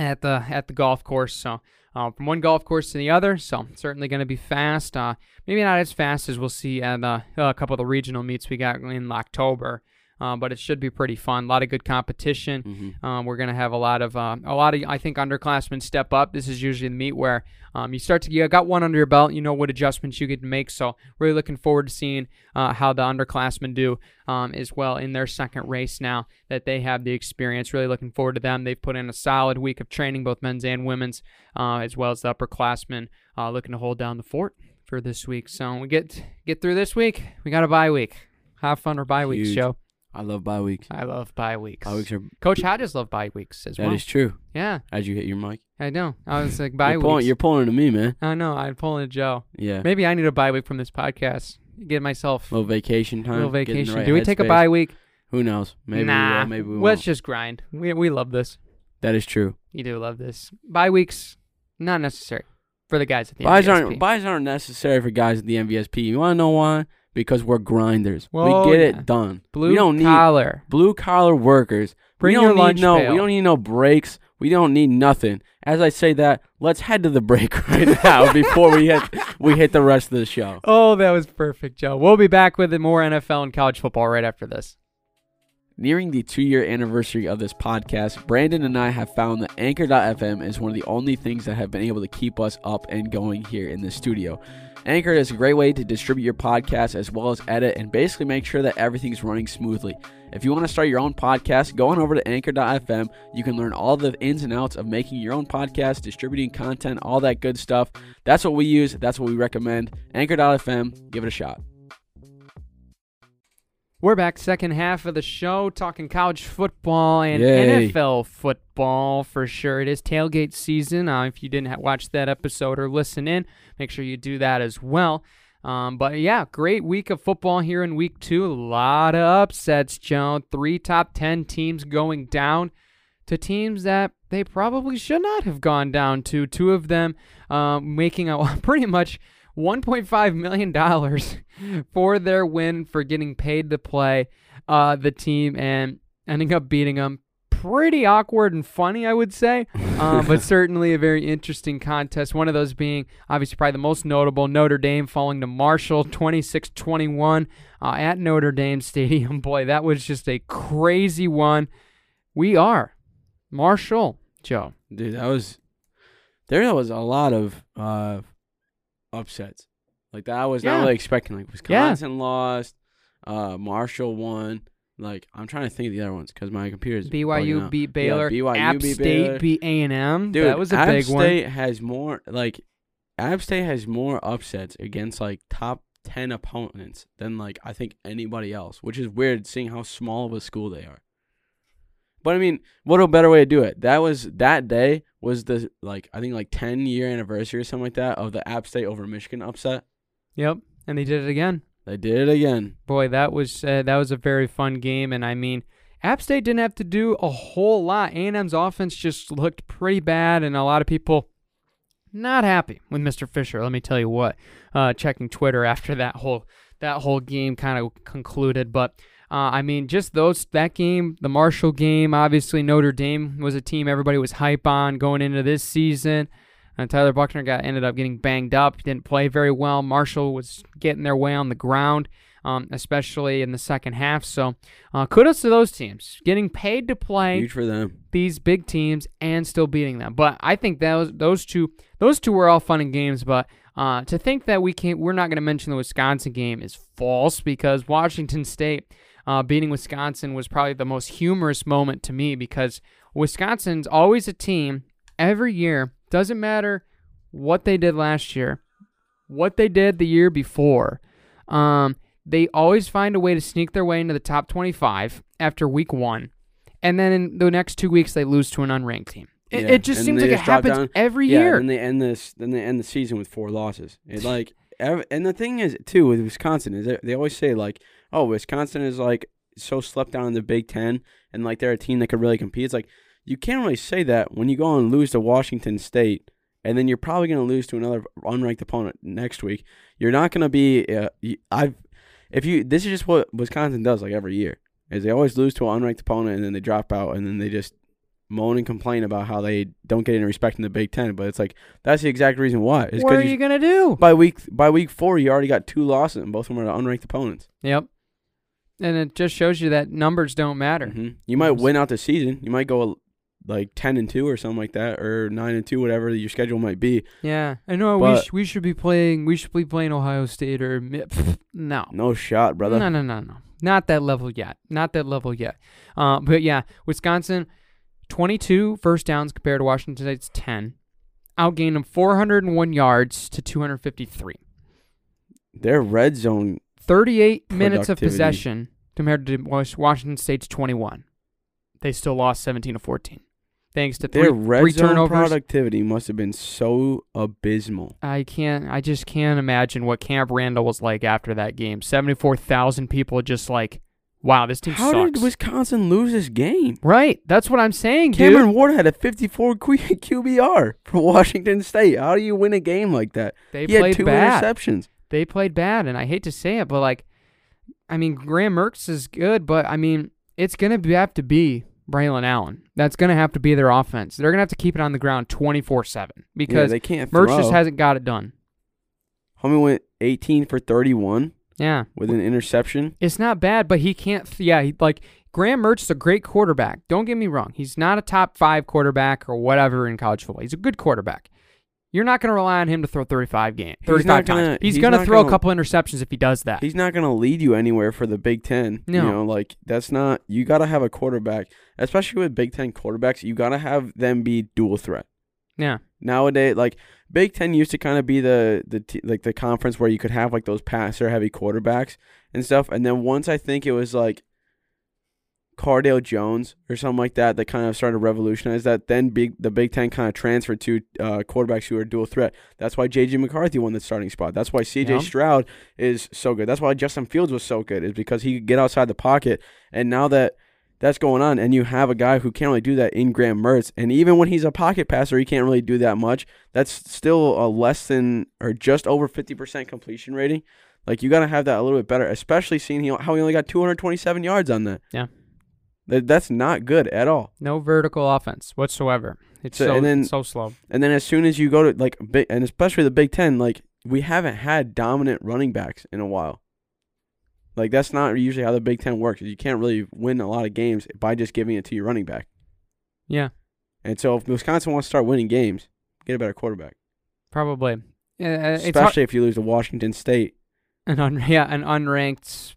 at the at the golf course. So uh, from one golf course to the other. So certainly going to be fast. Uh, maybe not as fast as we'll see at uh, a couple of the regional meets we got in October. Uh, but it should be pretty fun. A lot of good competition. Mhm. Um, we're gonna have a lot of uh, a lot of I think underclassmen step up. This is usually the meet where um, you start to you got one under your belt. You know what adjustments you get to make. So really looking forward to seeing uh, how the underclassmen do um, as well in their second race now that they have the experience. Really looking forward to them. They've put in a solid week of training, both men's and women's, uh, as well as the upperclassmen uh, looking to hold down the fort for this week. So we get get through this week. We got a bye week. Have fun or bye Huge. Joe. I love bye weeks. I love bye weeks. Bye weeks are Coach Hodges love bye weeks as that well. is true. yeah, As you hit your mic, I know. I was like *laughs* bye you're pulling, weeks. you're pulling to me, man. I know. I'm pulling a Joe. Yeah, Maybe I need a bye week from this podcast. Get myself little vacation time. a little get in the vacation. right Do we take a headspace. bye week? Who knows? Maybe nah, we will. Maybe we let's just grind. We we love this. That is true. You do love this. Bye weeks, not necessary for the guys at the Buys MVSP. aren't buys aren't necessary for guys at the MVSP. You want to know why? Because we're grinders. Well, we get yeah. it done. Blue we don't need collar. blue collar workers. Bring we don't need lunch no. pail. We don't need no breaks. We don't need nothing. As I say that, let's head to the break *laughs* right now before we hit we hit the rest of the show. Oh, that was perfect, Joe. We'll be back with more NFL and college football right after this. Nearing the two year anniversary of this podcast, Brandon and I have found that Anchor.fm is one of the only things that have been able to keep us up and going here in the studio. Anchor is a great way to distribute your podcast as well as edit and basically make sure that everything's running smoothly. If you want to start your own podcast, go on over to Anchor.fm. You can learn all the ins and outs of making your own podcast, distributing content, all that good stuff. That's what we use. That's what we recommend. Anchor.fm. Give it a shot. We're back, second half of the show, talking college football and Yay. NFL football for sure. It is tailgate season. Uh, if you didn't ha- watch that episode or listen in, make sure you do that as well. Um, but yeah, great week of football here in week two. A lot of upsets, Joe. Three top 10 teams going down to teams that they probably should not have gone down to. Two of them um, making a *laughs* pretty much $1.5 million for their win for getting paid to play uh, the team and ending up beating them. Pretty awkward and funny, I would say, uh, *laughs* but certainly a very interesting contest. One of those being obviously probably the most notable Notre Dame falling to Marshall 26 21 uh, at Notre Dame Stadium. *laughs* Boy, that was just a crazy one. We are Marshall, Joe. Dude, that was there was a lot of uh upsets. Like that I was Yeah. not really expecting. Like Wisconsin lost, uh Marshall won. Like I'm trying to think of the other ones because my computer's BYU beat Yeah, Baylor. BYU App beat State Baylor. beat A&M. Dude, that was a App big one. State has more like App State has more upsets against like top ten opponents than like I think anybody else, which is weird seeing how small of a school they are. But I mean, what a better way to do it? That was that day was the like I think like ten year anniversary or something like that of the App State over Michigan upset. Yep, and they did it again. They did it again. Boy, that was uh, that was a very fun game, and I mean, App State didn't have to do a whole lot. A&M's offense just looked pretty bad, and a lot of people not happy with Mr. Fisher. Let me tell you what. Uh, checking Twitter after that whole that whole game kind of concluded, but uh, I mean, just those that game, the Marshall game. Obviously, Notre Dame was a team everybody was hype on going into this season. And Tyler Buchner got ended up getting banged up. He didn't play very well. Marshall was getting their way on the ground, um, especially in the second half. So, uh, kudos to those teams getting paid to play Huge for them. these big teams and still beating them. But I think those those two those two were all fun and games. But uh, to think that we can't we're not going to mention the Wisconsin game is false because Washington State uh, beating Wisconsin was probably the most humorous moment to me because Wisconsin's always a team every year. Doesn't matter what they did last year, what they did the year before. Um, they always find a way to sneak their way into the top 25 after week one and then in the next two weeks they lose to an unranked team. It, Yeah, it just and seems like it just drop happens down. every yeah, year. Then they end this. Then they end the season with four losses. It like, ev- and the thing is too with Wisconsin is that they always say like, oh, Wisconsin is like so slept down in the Big Ten, and like they're a team that could really compete. It's like you can't really say that when you go and lose to Washington State, and then you're probably going to lose to another unranked opponent next week. You're not going to be. Uh, I've if you this is just what Wisconsin does like every year is they always lose to an unranked opponent and then they drop out and then they just moan and complain about how they don't get any respect in the Big Ten. But it's like that's the exact reason why. It's what are because you gonna do? by week by week four you already got two losses and both of them are to unranked opponents. Yep. And it just shows you that numbers don't matter. hmm You might win out the season. You might go like ten and two or something like that, or nine and two, whatever your schedule might be. Yeah, I know. we sh- we should be playing. We should be playing Ohio State or *laughs* no. No shot, brother. No, no, no, no. Not that level yet. Not that level yet. Uh, but yeah, Wisconsin, 22 first downs compared to Washington State's 10. Outgained them 401 yards to 253. Their red zone. 38 minutes of possession compared to Was- Washington State's 21. They still lost 17 to 14. Thanks to three, Their red three zone turnovers. productivity must have been so abysmal. I can't. I just can't imagine what Camp Randall was like after that game. Seventy-four thousand people just like, wow, this team How sucks. did Wisconsin lose this game? right, that's what I'm saying, dude. Cameron Ward had a 54 Q- *laughs* QBR for *laughs* Washington State. How do you win a game like that? They he had two bad. interceptions. They played bad, and I hate to say it, but like, I mean, Graham Mertz is good, but I mean, it's gonna be, have to be Braylon Allen. That's gonna have to be their offense. They're gonna have to keep it on the ground 24 seven Yeah, because they can't Mertz throw. just hasn't got it done. Homie went 18 for 31 Yeah, with an interception. it's not bad, but he can't. Th- yeah, he, like Graham Mertz is a great quarterback. Don't get me wrong. He's not a top five quarterback or whatever in college football. He's a good quarterback. You're not going to rely on him to throw 35 game, He's 35 not gonna- times. He's, he's going to throw gonna- a couple interceptions if he does that. He's not going to lead you anywhere for the Big Ten. No. You know, like, that's not, you got to have a quarterback, especially with Big Ten quarterbacks, you got to have them be dual threat. Yeah. Nowadays, like, Big Ten used to kind of be the, the t- like the conference where you could have like those passer heavy quarterbacks and stuff. And then once I think it was like Cardale Jones or something like that that kind of started to revolutionize that. Then big the Big Ten kind of transferred to uh, quarterbacks who are dual threat. That's why J.J. McCarthy won the starting spot. That's why C.J. Yeah. Stroud is so good. That's why Justin Fields was so good is because he could get outside the pocket. And now that that's going on, and you have a guy who can't really do that in Graham Mertz, and even when he's a pocket passer, he can't really do that much. That's still a less than or just over fifty percent completion rating. Like you got to have that a little bit better, especially seeing he, how he only got two hundred twenty-seven yards on that. Yeah. That, that's not good at all. No vertical offense whatsoever. It's So- so, and then- so slow. And then as soon as you go to like big, and especially the Big Ten, like we haven't had dominant running backs in a while. Like that's not usually how the Big Ten works. You can't really win a lot of games by just giving it to your running back. Yeah, And so if Wisconsin wants to start winning games, get a better quarterback. probably. Uh, Especially if you lose to Washington State. an un- yeah, an unranked,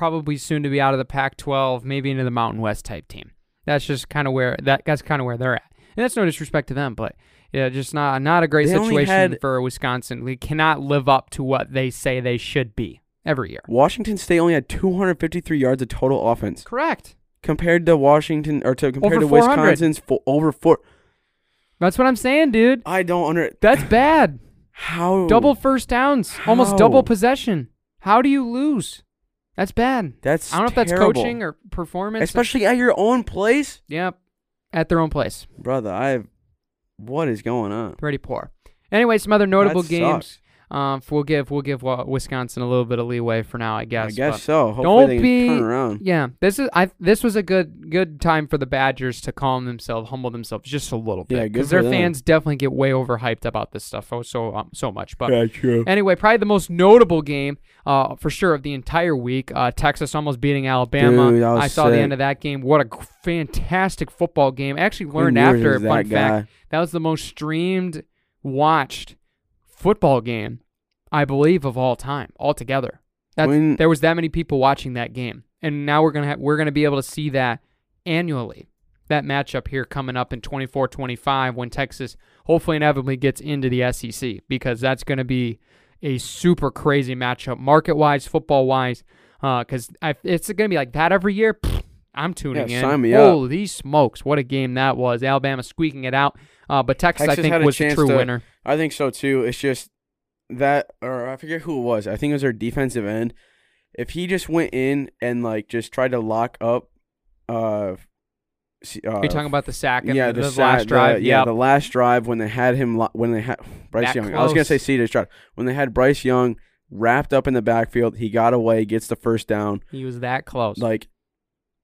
probably soon to be out of the Pac-12, maybe into the Mountain West type team. That's just kind of where that that's kind of where they're at. And that's no disrespect to them, but yeah, just not not a great They situation had- for Wisconsin. We cannot live up to what they say they should be every year. Washington State only had 253 yards of total offense Correct. compared to Washington or to compared Over to 400. Wisconsin's fo- over four. That's what I'm saying, dude. I don't under That's bad. *sighs* how Double first downs, almost double possession. How do you lose? That's bad. That's I don't know if that's coaching or performance. especially at your own place, Yep. At their own place. brother. I what is going on? Pretty poor. Anyway, some other notable That games. sucks. Um, we'll give we'll give Wisconsin a little bit of leeway for now, I guess. I guess but- so. Hopefully Don't they be- turn around. Yeah, this is I. This was a good good time for the Badgers to calm themselves, humble themselves just a little bit, Yeah, because their them. fans definitely get way overhyped about this stuff oh, so um, so much. But Yeah, true. Anyway, probably the most notable game, uh, for sure of the entire week. Uh, Texas almost beating Alabama. Dude, I saw the end of that game. What a fantastic football game! I actually learned after. Fun that fact: that was the most streamed, watched football game, I believe, of all time altogether. That Quinn- there was that many people watching that game, and now we're gonna we're gonna be able to see that annually. That matchup here coming up in 24-25 when Texas hopefully inevitably gets into the SEC because that's going to be a super crazy matchup market wise, football wise. Because uh, it's going to be like that every year. Pfft, I'm tuning Yeah, in. sign me up. Holy smokes, what a game that was! Alabama squeaking it out, uh, but Texas, Texas I think was the true to- winner. I think so too. It's just that, or I forget who it was. I think it was their defensive end. If he just went in and like just tried to lock up, uh, uh Are you talking about the sack and yeah, the, the, the last the- drive? yeah, Yep. the last drive when they had him, lo- when they had Bryce That Young. I was gonna say close. C.J. Stroud when they had Bryce Young wrapped up in the backfield. He got away, gets the first down. he was that close. Like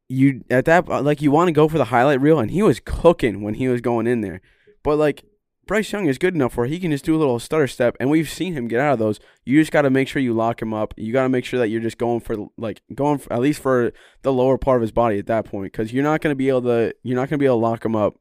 you at that, like you want to go for the highlight reel, and he was cooking when he was going in there. But like Bryce Young is good enough where he can just do a little stutter step, and we've seen him get out of those. You just got to make sure you lock him up. You got to make sure that you're just going for like going for, at least for the lower part of his body at that point, because you're not going to be able to you're not going to be able to lock him up.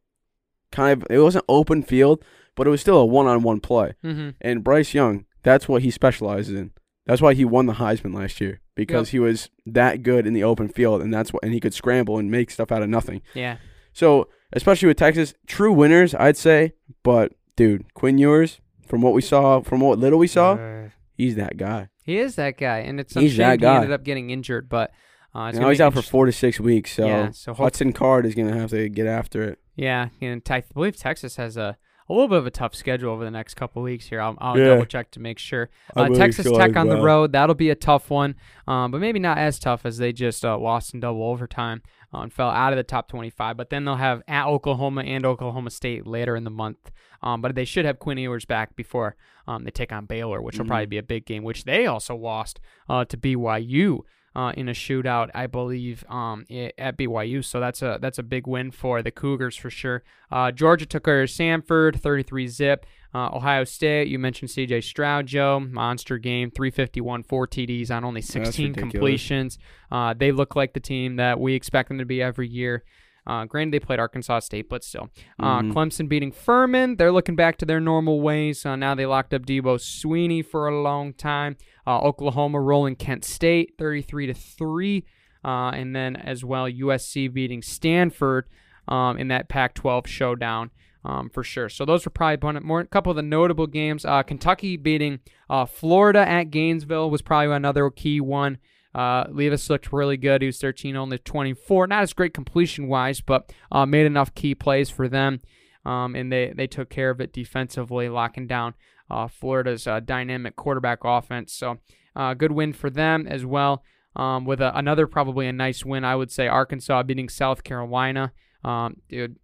Kind of, it wasn't open field, but it was still a one-on-one play. mm-hmm. And Bryce Young, that's what he specializes in. That's why he won the Heisman last year because Yep. he was that good in the open field, and that's what and he could scramble and make stuff out of nothing. Yeah. So especially with Texas, true winners, I'd say. But dude, Quinn Ewers, from what we saw, from what little we saw, Uh, he's that guy. he is that guy, and it's He's that shame he guy. ended up getting injured, but uh, it's now he's out for four to six weeks, so, Yeah, so Hudson Card is gonna have to get after it. Yeah, and I believe Texas has a a little bit of a tough schedule over the next couple weeks here. I'll, I'll Yeah. double check to make sure. Uh, Texas Tech on the road, that'll be a tough one, um, but maybe not as tough as they just uh, lost in double overtime uh, and fell out of the top 25. But then they'll have at Oklahoma and Oklahoma State later in the month. Um, but they should have Quinn Ewers back before um, they take on Baylor, which will Mm-hmm. probably be a big game, which they also lost uh, to BYU. Uh, in a shootout, I believe, um, at BYU. So that's a that's a big win for the Cougars for sure. Uh, Georgia took care of Samford, 33 zip. Uh, Ohio State, you mentioned C.J. Stroud, Joe, monster game, 351, four TDs on only 16 completions. Uh, they look like the team that we expect them to be every year. Uh, granted, they played Arkansas State, but still. Uh, Mhm. Clemson beating Furman. They're looking back to their normal ways. Uh, now they locked up Dabo Swinney for a long time. Uh, Oklahoma rolling Kent State, 33 to three, uh, and then as well USC beating Stanford um, in that Pac-12 showdown. Um, for sure. So those were probably more a couple of the notable games. Uh, Kentucky beating uh, Florida at Gainesville was probably another key one. Uh, Levis looked really good. He was 13 only 24. Not as great completion wise, but uh, made enough key plays for them. Um, and they, they took care of it defensively, locking down uh, Florida's uh, dynamic quarterback offense. So uh, good win for them as well. Um, with a, another probably a nice win, I would say Arkansas beating South Carolina. Um, dude,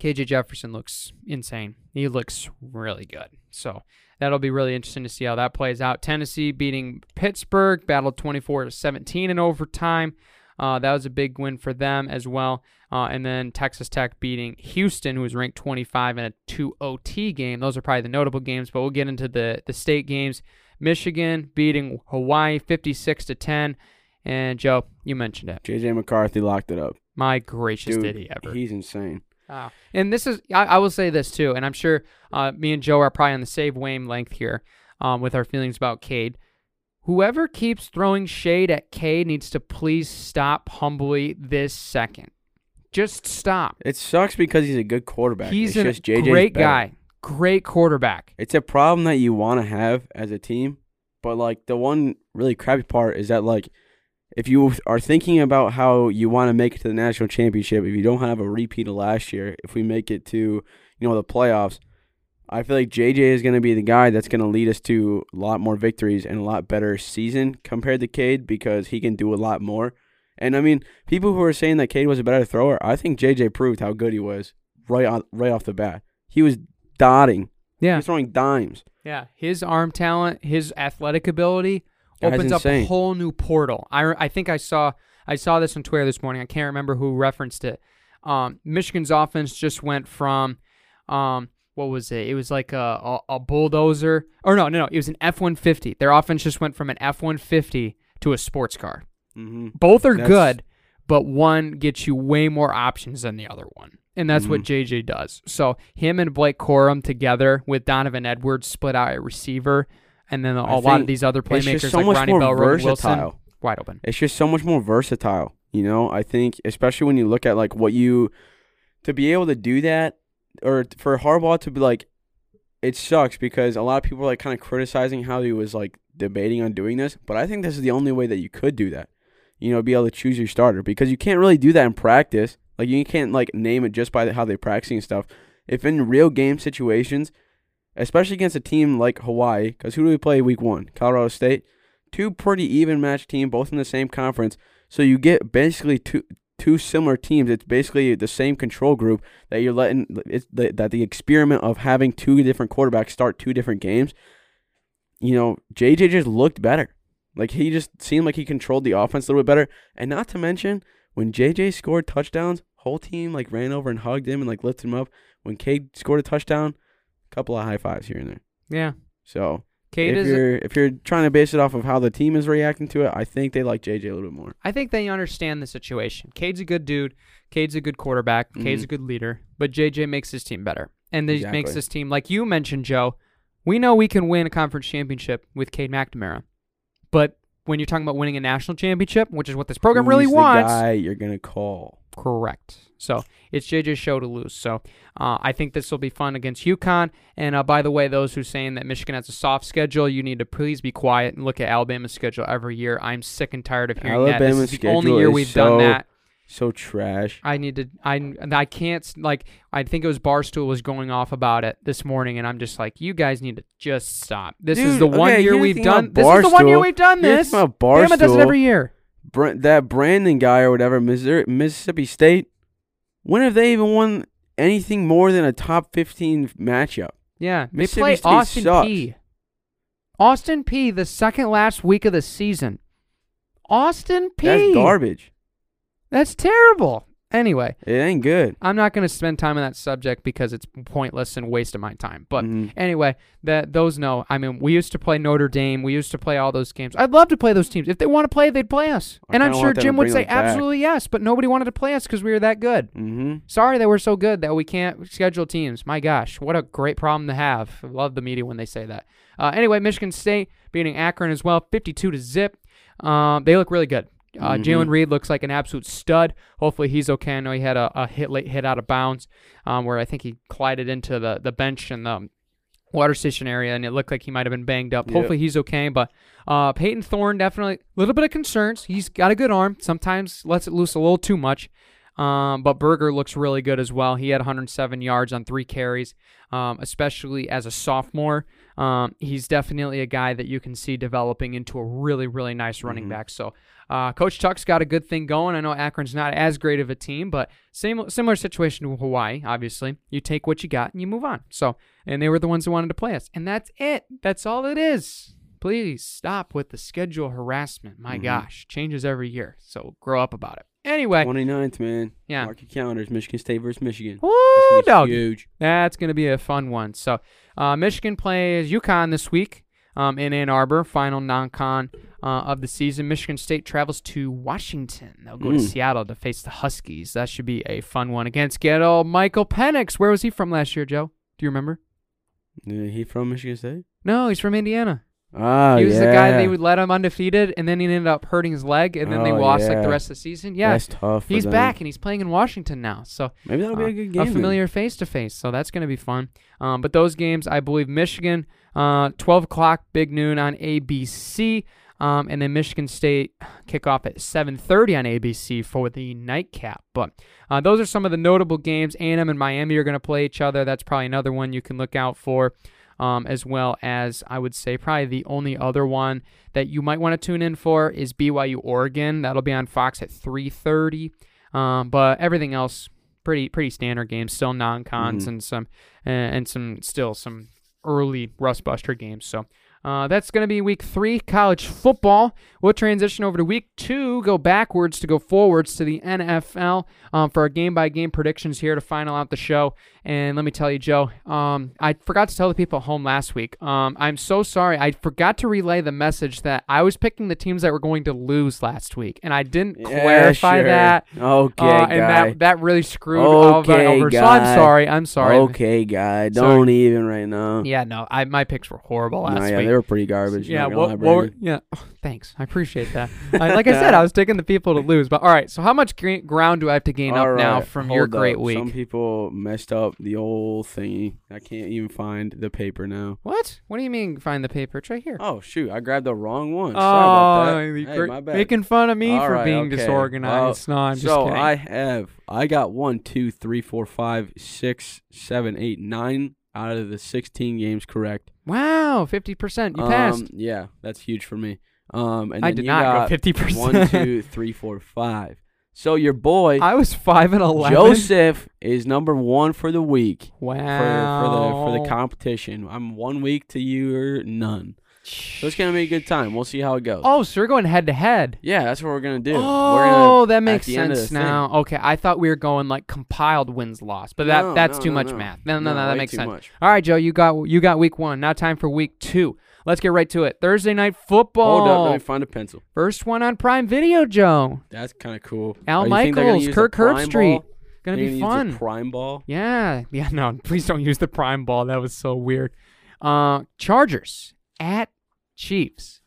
KJ Jefferson looks insane. He looks really good. So that'll be really interesting to see how that plays out. Tennessee beating Pittsburgh, battled 24 to 17 in overtime. Uh, that was a big win for them as well. Uh, and then Texas Tech beating Houston, who was ranked 25 in a 2 OT game. Those are probably the notable games, but we'll get into the, the state games. Michigan beating Hawaii 56 to 10. And Joe, you mentioned it. JJ McCarthy locked it up. My gracious, Dude, did he ever? he's insane. Wow. And this is, I, I will say this too, and I'm sure uh, me and Joe are probably on the same wavelength here um, with our feelings about Cade. Whoever keeps throwing shade at Cade needs to please stop humbly this second. Just stop. It sucks because he's a good quarterback. He's it's a great better. guy, great quarterback. It's a problem that you want to have as a team, but like the one really crappy part is that like if you are thinking about how you want to make it to the national championship, if you don't have a repeat of last year, if we make it to you know the playoffs, I feel like JJ is going to be the guy that's going to lead us to a lot more victories and a lot better season compared to Cade because he can do a lot more. And I mean, people who are saying that Cade was a better thrower, I think JJ proved how good he was right on, right off the bat. He was dotting. He Yeah. was throwing dimes. Yeah. His arm talent, his athletic ability Opens up a whole new portal. I, I think I saw I saw this on Twitter this morning. I can't remember who referenced it. Um, Michigan's offense just went from um, what was it? It was like a, a, a bulldozer. Or no, no, no. It was an F one fifty. Their offense just went from an F one fifty to a sports car. Mm-hmm. Both are That's- good, but one gets you way more options than the other one. And that's what Mm-hmm. JJ does. So him and Blake Corum together with Donovan Edwards split out a receiver, and then a I lot of these other playmakers so like much Ronnie more Bell, Roman Wilson, versatile. wide open. It's just so much more versatile. You know, I think especially when you look at like what you to be able to do that, or for Harbaugh to be like, it sucks because a lot of people are like kind of criticizing how he was like debating on doing this, but I think this is the only way that you could do that. You know, be able to choose your starter because you can't really do that in practice. Like you can't like name it just by the, how they're practicing and stuff. If in real game situations, especially against a team like Hawaii, because who do we play week one? Colorado State. Two pretty even match team, both in the same conference. So you get basically two two similar teams. It's basically the same control group that you're letting. The, that the experiment of having two different quarterbacks start two different games. You know, JJ just looked better. Like he just seemed like he controlled the offense a little bit better. And not to mention when JJ scored touchdowns, whole team like ran over and hugged him and like lifted him up. When Cade scored a touchdown, a couple of high fives here and there. Yeah, So Cade if is. you're if you're trying to base it off of how the team is reacting to it, I think they like JJ a little bit more. I think they understand the situation. Cade's a good dude. Cade's a good quarterback. Mm-hmm. Cade's a good leader. But JJ makes his team better, and this makes Exactly. this team like you mentioned, Joe. We know we can win a conference championship with Cade McNamara, but when you're talking about winning a national championship, which is what this program really Who's the wants, guy you're gonna call. Correct. So it's JJ's show to lose. So uh, I think this will be fun against UConn. And uh, by the way, those who saying that Michigan has a soft schedule, you need to please be quiet and look at Alabama's schedule every year. I'm sick and tired of hearing that. Alabama's This is the only year we've so- done that. So trash. I need to. I I can't like. I think it was Barstool was going off about it this morning, and I'm just like, you guys need to just stop. This is Dude, the one year we've done. This is the one year we've done this. the thing about Bama does it every year. That Brandon guy or whatever, Missouri, Mississippi State. When have they even won anything more than a top 15 matchup? Yeah, they play State Austin sucks. P. Austin Peay. The second last week of the season. Austin Peay. That's garbage. That's terrible. Anyway, It ain't good. I'm not going to spend time on that subject because it's pointless and waste of my time. But Mhm. anyway, that those know. I mean, we used to play Notre Dame. We used to play all those games. I'd love to play those teams. If they want to play, they'd play us. I and I'm sure want them to Jim would say absolutely yes, but nobody wanted to play us because we were that good. Mm-hmm. Sorry that we're so good that we can't schedule teams. My gosh, what a great problem to have. I love the media when they say that. Uh, anyway, Michigan State beating Akron as well, 52 to zip. Um, they look really good. Uh, Mhm. Jalen Reed looks like an absolute stud. Hopefully he's okay. I know he had a, a hit late hit out of bounds, um, where I think he collided into the the bench and the water station area, and it looked like he might have been banged up. Yeah. Hopefully he's okay. But uh, Payton Thorne definitely a little bit of concerns. He's got a good arm. Sometimes lets it loose a little too much. Um, but Berger looks really good as well. He had 107 yards on three carries, um, especially as a sophomore. Um, he's definitely a guy that you can see developing into a really, really nice running Mhm. back. So, uh, Coach Tuck's got a good thing going. I know Akron's not as great of a team, but same similar situation to Hawaii. Obviously, you take what you got and you move on. So, and they were the ones who wanted to play us, and that's it. That's all it is. Please stop with the schedule harassment. My Mhm. gosh, changes every year. So grow up about it. Anyway, 29th, man. Yeah. Mark your calendars. Michigan State versus Michigan. woo, That's gonna dog. huge. That's going to be a fun one. So, uh, Michigan plays UConn this week um, in Ann Arbor, final non-con uh, of the season. Michigan State travels to Washington. They'll go to Mm. Seattle to face the Huskies. That should be a fun one against good old Michael Penix. Where was he from last year, Joe? Do you remember? Uh, he from Michigan State? No, he's from Indiana. Ah, he was yeah. the guy they would let him undefeated, and then he ended up hurting his leg, and then they Oh, lost like the rest of the season. Yeah, That's tough. he's back, and he's playing in Washington now. So Maybe that'll be uh, a good game. A familiar face to face, so that's going to be fun. Um, but those games, I believe Michigan, uh, 12 o'clock, big noon on ABC, um, and then Michigan State kickoff at 7:30 on ABC for the nightcap. But uh, those are some of the notable games. A&M and Miami are going to play each other. That's probably another one you can look out for. Um, as well as I would say probably the only other one that you might want to tune in for is BYU Oregon. That'll be on Fox at 3:30. Um, but everything else pretty pretty standard games, still non-cons Mhm. and some and, and some still some early Rust Buster games. So uh, that's going to be week three, college football. We'll transition over to week two, go backwards to go forwards to the NFL um, for our game by game predictions here to final out the show. And let me tell you, Joe, um, I forgot to tell the people at home last week. Um, I'm so sorry. I forgot to relay the message that I was picking the teams that were going to lose last week, and I didn't Yeah, clarify sure. that. Okay, Uh, guy. and that that really screwed all of that Okay, over. So I'm sorry. I'm sorry. Okay, guy. Don't even right now. Yeah, no, I my picks were horrible last Nah, yeah, week. Were pretty garbage. yeah, what, lie, what were, yeah. *laughs* Oh, thanks, I appreciate that. I, *laughs* uh, like I said, I was taking the people to lose. But all right, so how much gra- ground do I have to gain All up now from your great up. week? Some people messed up the old thingy. I can't even find the paper now. What? What do you mean? Find the paper? It's right here. Oh shoot, I grabbed the wrong one. Oh, Sorry about oh, that. Hey, my bad. making fun of me All for right, being okay. disorganized. no, I'm just so kidding. I have I got one, two, three, four, five, six, seven, eight, nine out of the sixteen games correct. wow, fifty percent. You passed. Um, yeah, that's huge for me. Um, and I did not go fifty percent. One, two, three, four, five. So your boy I was five and eleven. Joseph is number one for the week Wow. for, for the for the competition. I'm one week to you or none. So it's gonna be a good time. We'll see how it goes. Oh, so we're going head to head. Yeah, that's what we're gonna do. Oh, gonna, that makes the end of sense the thing- now. Okay, I thought we were going like compiled wins loss, but that No, that's no, too no, much math. No, no, no, that makes sense. much. All right, Joe, you got you got week one. Now time for week two. Let's get right to it. Thursday night football. Hold up, let me find a pencil. First one on Prime Video, Joe. That's kind of cool. Al Oh, you think they're gonna Michaels, Kirk Herbstreit. Gonna be fun. the prime ball. Yeah, yeah. *laughs* No, please don't use the prime ball. That was so weird. Uh, Chargers at Chiefs.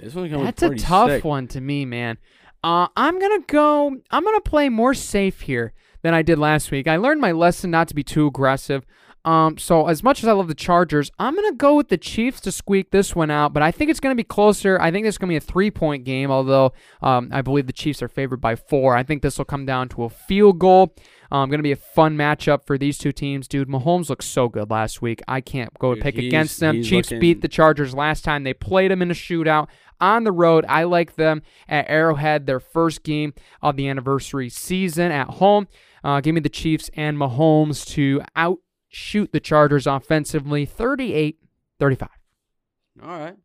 This one's That's a tough sick. one to me, man. Uh, I'm gonna go. I'm gonna play more safe here than I did last week. I learned my lesson not to be too aggressive. Um, so as much as I love the Chargers, I'm gonna go with the Chiefs to squeak this one out. But I think it's gonna be closer. I think it's gonna be a three-point game. Although um, I believe the Chiefs are favored by four. I think this will come down to a field goal. Um, going to be a fun matchup for these two teams, dude. Mahomes looked so good last week. I can't go Dude, pick against them. Chiefs looking- beat the Chargers last time they played them in a shootout on the road. I like them at Arrowhead, their first game of the anniversary season at home. Uh, give me the Chiefs and Mahomes to outshoot the Chargers offensively, 38 35. All right.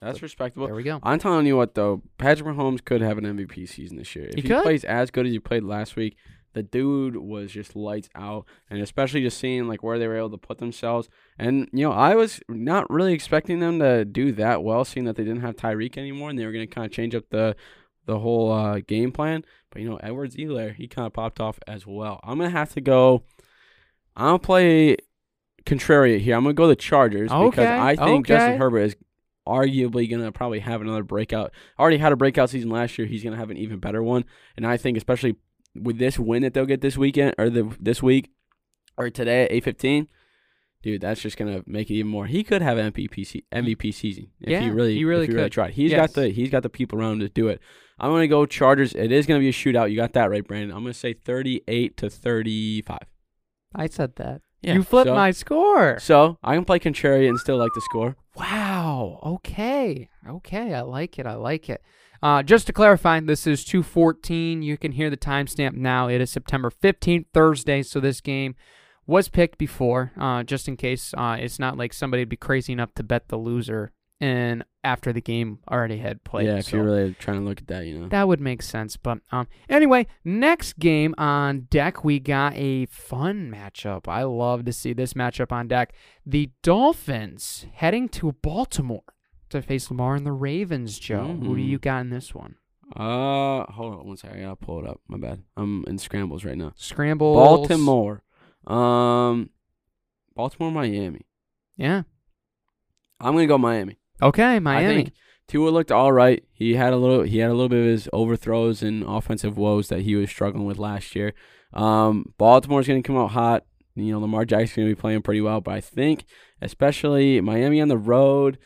That's respectable. There we go. I'm telling you what, though, Patrick Mahomes could have an MVP season this year. If He he, plays as good as he played last week, the dude was just lights out. And especially just seeing like where they were able to put themselves. And you know, I was not really expecting them to do that well, seeing that they didn't have Tyreek anymore, and they were going to kind of change up the the whole uh, game plan. But you know, Edwards-Helaire, he kind of popped off as well. I'm gonna have to go. I'm gonna play contrarian here. I'm gonna go the Chargers because I think okay. Justin Herbert is arguably gonna probably have another breakout. Already had a breakout season last year. He's gonna have an even better one. And I think especially with this win that they'll get this weekend or the this week or today at eight fifteen. Dude, that's just gonna make it even more. He could have MVP MVP season if Yeah, he really he really if he really could. tried. He's Yes. got the he's got the people around him to do it. I'm gonna go Chargers. It is gonna be a shootout. You got that right, Brandon. I'm gonna say 38 to 35. I said that. Yeah, you flipped so- my score. So I can play contrarian and still like the score. Wow. Okay. Okay. I like it. I like it. Uh, just to clarify, this is 214. You can hear the timestamp now. It is September 15th, Thursday. So this game was picked before, uh, just in case uh, it's not like somebody would be crazy enough to bet the loser and after the game already had played. yeah, if So you're really trying to look at that, you know. that would make sense. But um, anyway, next game on deck, we got a fun matchup. I love to see this matchup on deck. The Dolphins heading to Baltimore to face Lamar and the Ravens. Joe, who do you got in this one? Uh, hold on one second. I gotta pull it up. My bad. I'm in scrambles right now. Scramble. Baltimore. Um, Baltimore, Miami. Yeah. I'm gonna go Miami. Okay, Miami. I think Tua looked all right. He had a little. He had a little bit of his overthrows and offensive woes that he was struggling with last year. Um, Baltimore's gonna come out hot. You know, Lamar Jackson's gonna be playing pretty well, but I think, especially Miami on the road,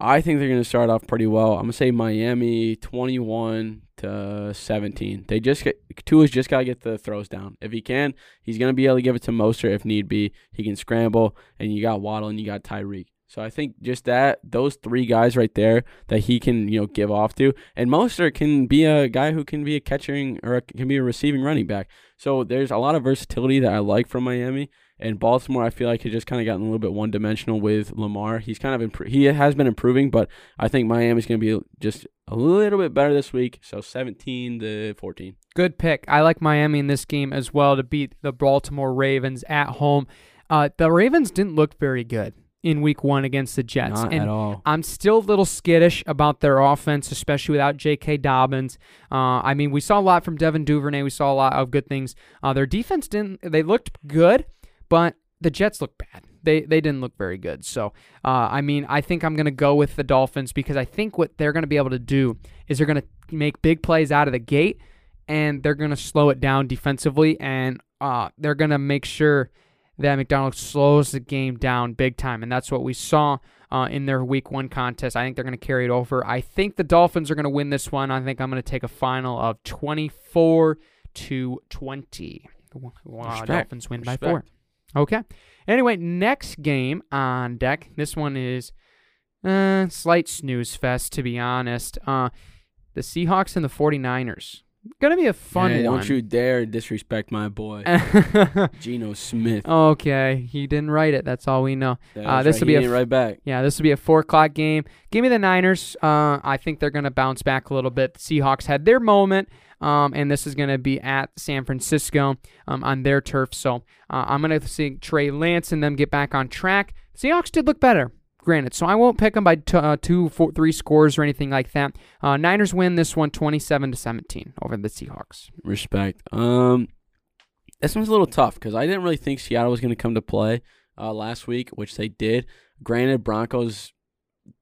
I think they're gonna start off pretty well. I'm gonna say Miami 21 to 17. They just get Tua's just gotta get the throws down. If he can, he's gonna be able to give it to Mostert if need be. He can scramble, and you got Waddle and you got Tyreek. So I think just that those three guys right there that he can you know give off to, and Mostert can be a guy who can be a catching or can be a receiving running back. So there's a lot of versatility that I like from Miami. And Baltimore, I feel like has just kind of gotten a little bit one dimensional with Lamar. He's kind of impro- he has been improving, but I think Miami's going to be just a little bit better this week. So 17 to 14. Good pick. I like Miami in this game as well to beat the Baltimore Ravens at home. Uh, the Ravens didn't look very good in week one against the Jets. Not and at all. I'm still a little skittish about their offense, especially without J.K. Dobbins. Uh, I mean, we saw a lot from Devin Duvernay. We saw a lot of good things. Uh, their defense didn't. They looked good, but the Jets look bad. They they didn't look very good. So, uh, I mean, I think I'm going to go with the Dolphins because I think what they're going to be able to do is they're going to make big plays out of the gate, and they're going to slow it down defensively, and uh, they're going to make sure that McDonald slows the game down big time, and that's what we saw uh, in their Week One contest. I think they're going to carry it over. I think the Dolphins are going to win this one. I think I'm going to take a final of 24 to 20. Wow, Respect. Dolphins win by four. Okay. Anyway, next game on deck. This one is uh, slight snooze fest, to be honest. Uh, the Seahawks and the 49ers. Gonna be a fun Hey, one. Don't you dare disrespect my boy, *laughs* Geno Smith. okay, he didn't write it. That's all we know. Uh, this right. will be a right back. Yeah, this will be a four o'clock game. Give me the Niners. Uh, I think they're going to bounce back a little bit. The Seahawks had their moment, um, and this is going to be at San Francisco um, on their turf. So uh, I'm going to see Trey Lance and them get back on track. Seahawks did look better, granted. So I won't pick them by t- uh, two, four, three scores or anything like that. Uh, Niners win this one 27 to 17 over the Seahawks. Respect. Um, this one's a little tough because I didn't really think Seattle was going to come to play uh, last week, which they did. Granted, Broncos'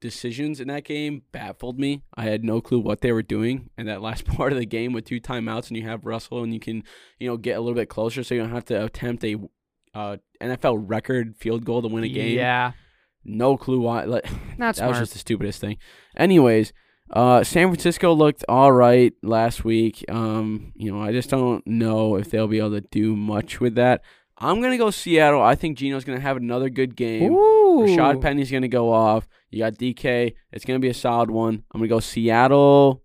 decisions in that game baffled me. I had no clue what they were doing And that last *laughs* part of the game with two timeouts, and you have Russell, and you can, you know, get a little bit closer, so you don't have to attempt a uh, NFL record field goal to win a game. Yeah, No clue why. Like, *laughs* not that smart. was just the stupidest thing. Anyways, uh, San Francisco looked all right last week. Um, you know, I just don't know if they'll be able to do much with that. I'm gonna go Seattle. I think Geno's gonna have another good game. Ooh. Rashaad Penny's gonna go off. You got DK. It's gonna be a solid one. I'm gonna go Seattle.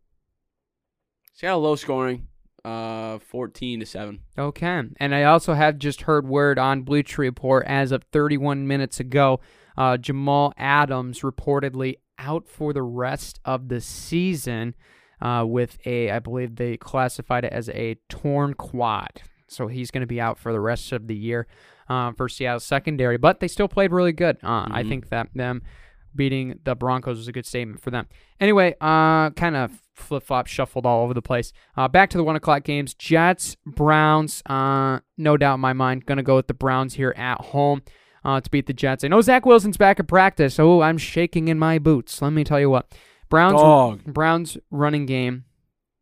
Seattle low scoring. Uh, 14 to seven. Okay. And I also have just heard word on Bleacher Report as of 31 minutes ago. Uh, Jamal Adams reportedly out for the rest of the season uh, with a, I believe they classified it as a torn quad. So he's going to be out for the rest of the year uh, for Seattle secondary. But they still played really good. Uh, I Mhm. think that them beating the Broncos was a good statement for them. Anyway, uh, kind of flip flop, shuffled all over the place. Uh, back to the one o'clock games: Jets, Browns. Uh, no doubt in my mind, gonna go with the Browns here at home uh, to beat the Jets. I know Zach Wilson's back at practice. Oh, I'm shaking in my boots. Let me tell you what, Browns. Dog. Browns running game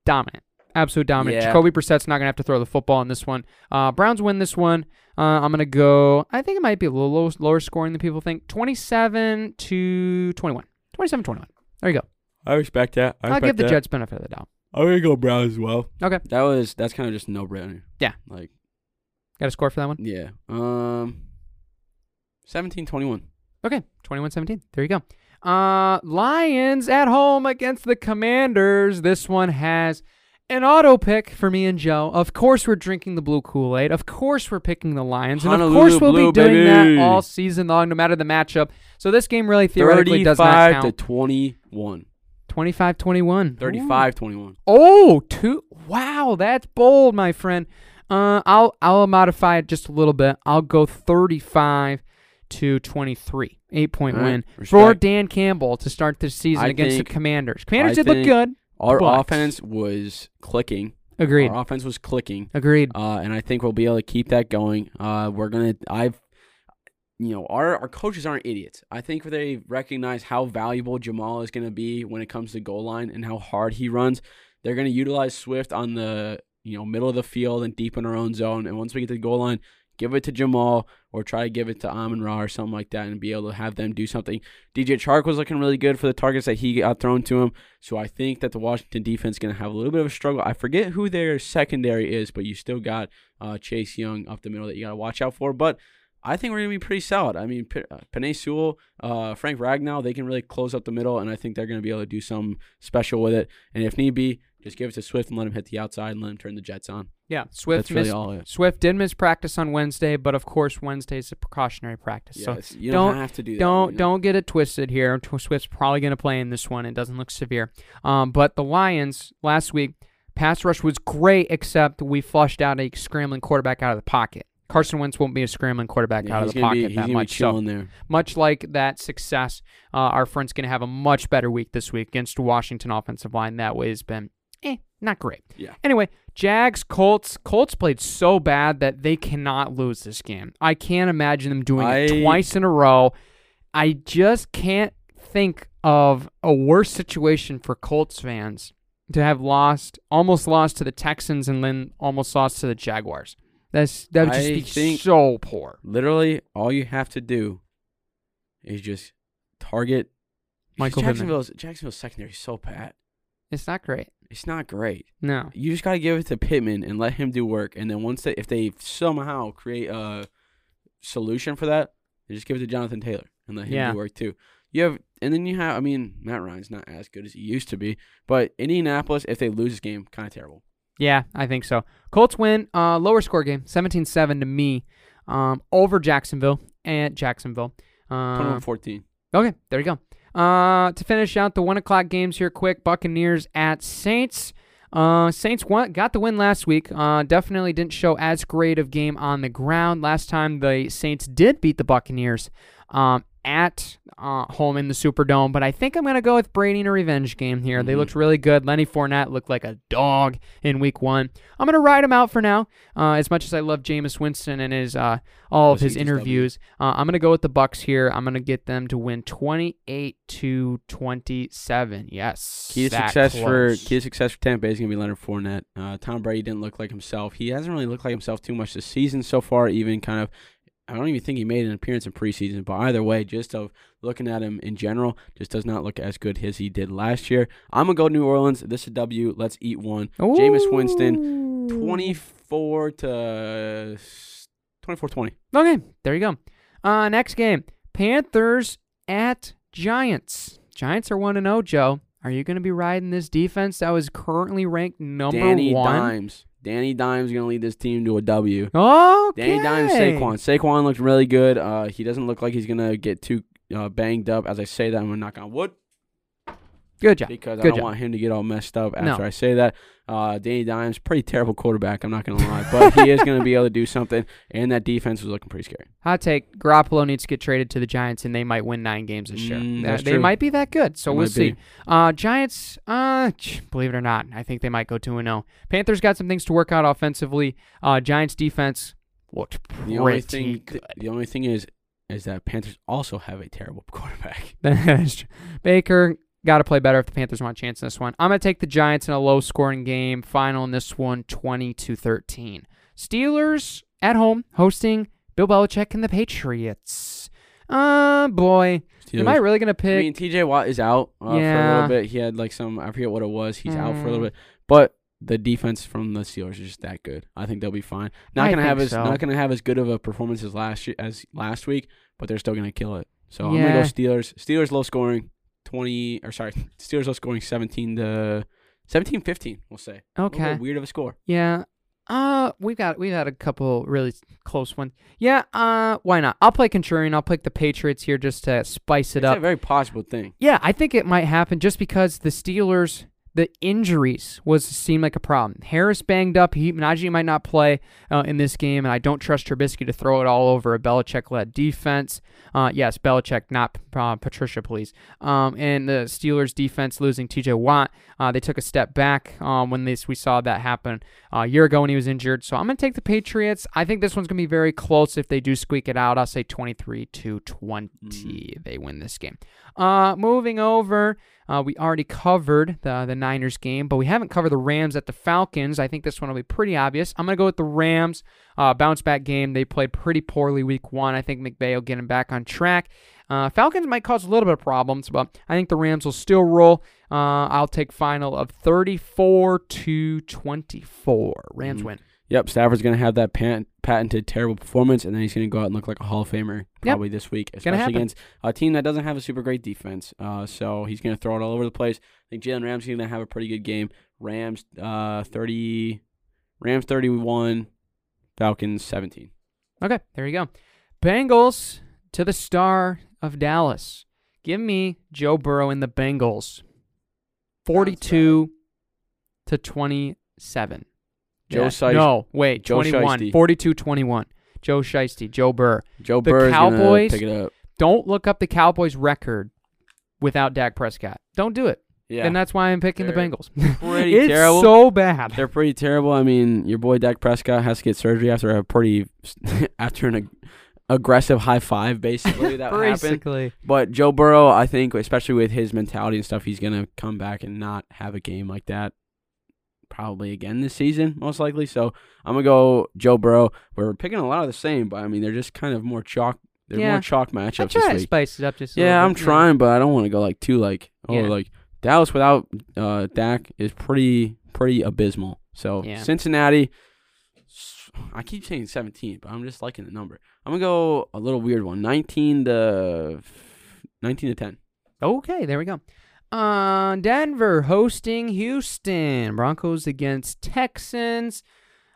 dominant, absolute dominant. Yeah. Jacoby Brissett's not gonna have to throw the football in this one. Uh, Browns win this one. Uh, I'm gonna go. I think it might be a little low, lower scoring than people think. 27 to 21. 27-21. There you go. I respect that. I I'll give the Jets benefit of the doubt. I'm gonna go Browns as well. Okay. That was that's kind of just no brainer. Yeah. Like Got a score for that one? yeah. Um. 17-21. Okay, 21-17. There you go. Uh, Lions at home against the Commanders. This one has an auto pick for me and Joe. Of course, we're drinking the blue Kool Aid. Of course, we're picking the Lions, and of course, we'll Blue, be doing baby. that all season long, no matter the matchup. So this game really theoretically does not 35 to count. 21. 25-21. 35-21. Oh, two. Wow, that's bold, my friend. Uh, I'll I'll modify it just a little bit. I'll go 35 to 23. Eight point right, win for. Dan Campbell to start this season I against think- the Commanders. Commanders I did look good. Our But- offense was clicking. Agreed. Our offense was clicking. Agreed. Uh, and I think we'll be able to keep that going. Uh, we're gonna. I've, you know, our our coaches aren't idiots. I think they recognize how valuable Jamal is gonna be when it comes to goal line and how hard he runs. They're gonna utilize Swift on the you know middle of the field and deep in our own zone. And once we get to the goal line, give it to Jamal or try to give it to Amon Ra or something like that, and be able to have them do something. DJ Chark was looking really good for the targets that he got thrown to him. So I think that the Washington defense is going to have a little bit of a struggle. I forget who their secondary is, but you still got uh, Chase Young up the middle that you got to watch out for. But I think we're going to be pretty solid. I mean, P- uh, Penei Sewell, uh, Frank Ragnow, they can really close up the middle, and I think they're going to be able to do something special with it. And if need be, just give it to Swift and let him hit the outside and let him turn the Jets on. yeah. Swift That's really missed. is. Swift did miss practice on Wednesday, but of course Wednesday is a precautionary practice. Yeah, so you don't- don't, have to do that. don't you know? don't get it twisted here. Swift's probably going to play in this one. It doesn't look severe. Um, but the Lions last week pass rush was great, except we flushed out a scrambling quarterback out of the pocket. Carson Wentz won't be a scrambling quarterback Yeah, out of the gonna be- pocket that much. So there. much like that success, uh, our friend's going to have a much better week this week against Washington offensive line. That way has been eh, not great. Yeah. Anyway, Jags, Colts. Colts played so bad that they cannot lose this game. I can't imagine them doing it twice in a row. I just can't think of a worse situation for Colts fans to have lost, almost lost to the Texans and then almost lost to the Jaguars. That's that would just I be think- so poor. Literally, all you have to do is just target Michael Jacksonville's Jacksonville's secondary is so bad. It's not great. It's not great. No. You just gotta give it to Pittman and let him do work. And then once they, if they somehow create a solution for that, they just give it to Jonathan Taylor and let him Yeah. do work too. You have, and then you have. I mean, Matt Ryan's not as good as he used to be, but Indianapolis, if they lose this game, kind of terrible. Yeah, I think so. Colts win. Uh, lower score game, 17-7 to me, um, over Jacksonville and Jacksonville. Uh, 21-14. Okay, there you go. Uh, to finish out the one o'clock games here, quick Buccaneers at Saints. Uh, Saints won, got the win last week. Uh, definitely didn't show as great of game on the ground last time. The Saints did beat the Buccaneers um, at uh, home in the Superdome, but I think I'm gonna go with Brady in a revenge game here. They Mhm. looked really good. Lenny Fournette looked like a dog in Week One. I'm gonna ride him out for now. Uh, as much as I love Jameis Winston and his uh, all of his just love you? interviews, uh, I'm gonna go with the Bucks here. I'm gonna get them to win 28 to 27. Yes, Key to success for key to success for Tampa Bay is gonna be Leonard Fournette. Uh, Tom Brady didn't look like himself. He hasn't really looked like himself too much this season so far. Even kind of I don't even think he made an appearance in preseason. But either way, just of looking at him in general, just does not look as good as he did last year. I'm gonna go New Orleans. This is a W. Let's eat one. Jameis Winston, 24 to 24-20. Okay, there you go. Uh, next game, Panthers at Giants. Giants are one to zero. Joe, are you going to be riding this defense that was currently ranked number Danny one? Dimes. Danny Dimes gonna lead this team to a W. Okay. Danny Dimes, Saquon. Saquon looks really good. Uh, he doesn't look like he's gonna get too uh, banged up. As I say that, I'm gonna knock on wood Good job. because I don't job. want him to get all messed up No. after I say that. Uh, Danny Dimes, pretty terrible quarterback. I'm not gonna lie, but he is gonna be able to do something. And that defense was looking pretty scary. Hot take: Garoppolo needs to get traded to the Giants, and they might win nine games this year. Mm, Uh, that's they true. might be that good, so They we'll might see. be. Uh, Giants, uh, *sniffs* believe it or not, I think they might go two and zero. Panthers got some things to work out offensively. Uh, Giants defense looked pretty The only thing, good. the only thing is, is that Panthers also have a terrible *laughs* quarterback. *laughs* That is true. Baker got to play better if the Panthers want a chance in this one. I'm going to take the Giants in a low scoring game. Final in this one 20 to 13. Steelers at home hosting Bill Belichick and the Patriots. Uh, boy. Am I really going to pick? I mean, TJ Watt is out uh, for a little bit. He had like some, I forget what it was. He's out for a little Mm. bit, but the defense from the Steelers is just that good. I think they'll be fine. Not I gonna have as so. not gonna have as good of a performance as last year, as last week, but they're still gonna kill it. So I'm gonna go Steelers. Steelers low scoring, twenty or sorry, *laughs* Steelers low scoring, seventeen to 17-15, We'll say. A okay. weird of a score. Yeah. Uh, we've got we've had a couple really close ones. Yeah. Uh, why not? I'll play contrarian. I'll pick the Patriots here just to spice it It's up. a very possible thing. Yeah, I think it might happen just because the Steelers, the injuries was seem like a problem. Harris banged up. He Najee might not play uh, in this game, and I don't trust Trubisky to throw it all over a Belichick-led defense. Uh, yes, Belichick, not uh, Patricia, please. Um, and the Steelers defense losing T.J. Watt, uh, they took a step back um, when this we saw that happen uh, a year ago when he was injured. So I'm gonna take the Patriots. I think this one's gonna be very close if they do squeak it out. I'll say 23 to 20. They win this game. Uh, moving over, uh, we already covered the the Niners game, but we haven't covered the Rams at the Falcons. I think this one will be pretty obvious. I'm gonna go with the Rams. Uh, bounce back game. They played pretty poorly week one. I think McVay will get them back on track. Uh, Falcons might cause a little bit of problems, but I think the Rams will still roll. Uh, I'll take final of 34 to 24. Rams Mhm. win. Yep, Stafford's gonna have that pat- patented terrible performance, and then he's gonna go out and look like a Hall of Famer probably this week, especially against a team that doesn't have a super great defense. Uh, so he's gonna throw it all over the place. I think Jalen Ramsey's gonna have a pretty good game. Rams, uh, thirty, Rams thirty-one, Falcons seventeen. Okay, there you go. Bengals to the star of Dallas. Give me Joe Burrow and the Bengals. 42 to 27. Joe Yeah, No, wait, Joe 21. Shiesty. 42 21. Joe Shiesty, Joe Burr. Joe The Cowboys- pick it up. Don't look up the Cowboys record without Dak Prescott. Don't do it. Yeah, And that's why I'm picking the They're Bengals. *laughs* pretty it's terrible. so bad. They're pretty terrible. I mean, your boy Dak Prescott has to get surgery after a pretty *laughs* after an ag- aggressive high five, basically that *laughs* happened. Basically. But Joe Burrow, I think, especially with his mentality and stuff, he's gonna come back and not have a game like that probably again this season, most likely. So I'm gonna go Joe Burrow. We're picking a lot of the same, but I mean they're just kind of more chalk. They're Yeah. more chalk matchups this week. spice it up just Yeah, I'm bit. trying, but I don't want to go like too like oh Yeah. like Dallas without uh Dak is pretty pretty abysmal. So Yeah. Cincinnati. I keep saying 17, but I'm just liking the number. I'm gonna go a little weird one. 19 to 19 to 10. Okay, there we go. Uh, Denver hosting Houston. Broncos against Texans.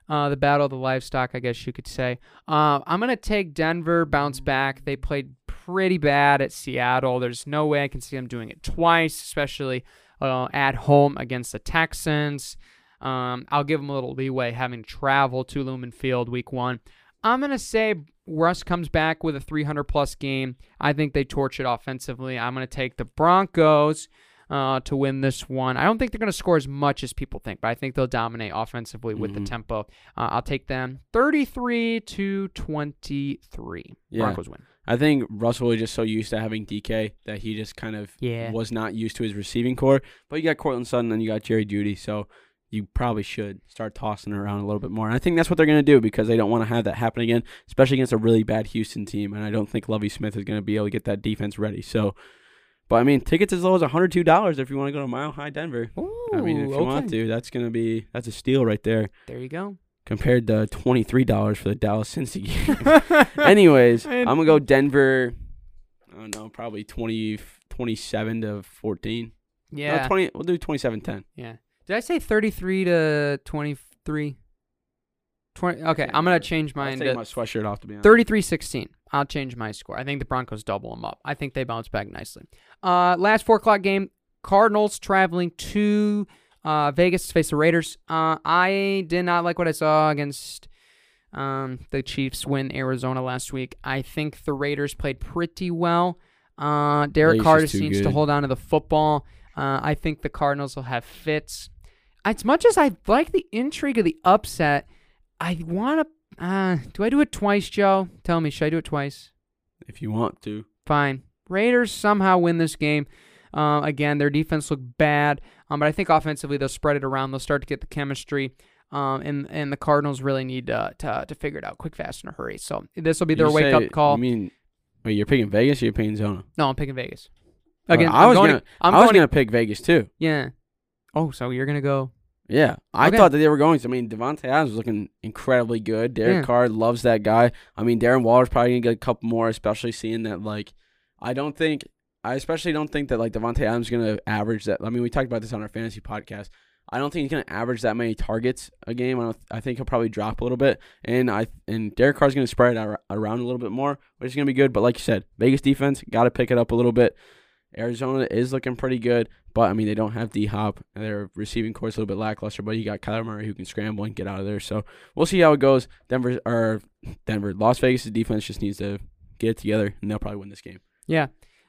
Uh, the battle of the livestock, I guess you could say. Uh, I'm going to take Denver, bounce back. They played pretty bad at Seattle. There's no way I can see them doing it twice, especially uh, at home against the Texans. Um, I'll give them a little leeway having to travel to Lumen Field week one. I'm going to say Russ comes back with a 300 plus game. I think they torch it offensively. I'm going to take the Broncos uh, to win this one. I don't think they're going to score as much as people think, but I think they'll dominate offensively with the Mhm. tempo. Uh, I'll take them 33 to 23. Yeah. Broncos win. I think Russell was just so used to having DK that he just kind of Yeah. was not used to his receiving core. But you got Courtland Sutton and you got Jerry Jeudy, so you probably should start tossing it around a little bit more. And I think that's what they're going to do because they don't want to have that happen again, especially against a really bad Houston team. And I don't think Lovie Smith is going to be able to get that defense ready. So, but I mean, tickets as low as $102 if you want to go to Mile High Denver. I mean, if Ooh, you want to, that's going to be that's a steal right there There you go. compared to $23 for the Dallas *laughs* Cincy game. *laughs* Anyways, I'm going to go Denver. I don't know, probably 20, 27 to 14. No, yeah. 20, we'll do 27 10. Yeah. Did I say 33 to 23? 20. Okay, I'm going to change I'll take my sweatshirt off to be honest. 33 16. I'll change my score. I think the Broncos double them up. I think they bounce back nicely. Uh, last four o'clock game Cardinals traveling to uh, Vegas to face the Raiders. Uh, I did not like what I saw against um, the Chiefs win Arizona last week. I think the Raiders played pretty well. Uh, Derek Raiders Carr is too seems to hold on to the football. Uh, I think the Cardinals will have fits. As much as I like the intrigue of the upset, I want to. Uh, do I do it twice, Joe? Tell me, should I do it twice? If you want to. Fine. Raiders somehow win this game. Uh, again, their defense looked bad, um, but I think offensively they'll spread it around. They'll start to get the chemistry, um, and and the Cardinals really need uh, to to figure it out quick, fast, in a hurry. So this will be their You wake say- up call. I mean, wait, you're picking Vegas or you're picking Zona? no, I'm picking Vegas. Again, I was going, gonna, I'm I was going- gonna pick Vegas too. yeah. Oh, so you're gonna go? Yeah, I Okay. thought that they were going to. I mean, Davante Adams was looking incredibly good. Derek Yeah. Carr loves that guy. I mean, Darren Waller's probably gonna get a couple more, especially seeing that. Like, I don't think, I especially don't think that like Davante Adams is gonna average that. I mean, we talked about this on our fantasy podcast. I don't think he's gonna average that many targets a game. I, don't, I think he'll probably drop a little bit, and I and Derek Carr's gonna spread it ar- around a little bit more, which is gonna be good. But like you said, Vegas defense got to pick it up a little bit. Arizona is looking pretty good, but I mean they don't have D Hop. Their receiving core is a little bit lackluster, but you got Kyler Murray who can scramble and get out of there. So we'll see how it goes. Denver or Denver, Las Vegas' defense just needs to get it together, and they'll probably win this game. Yeah.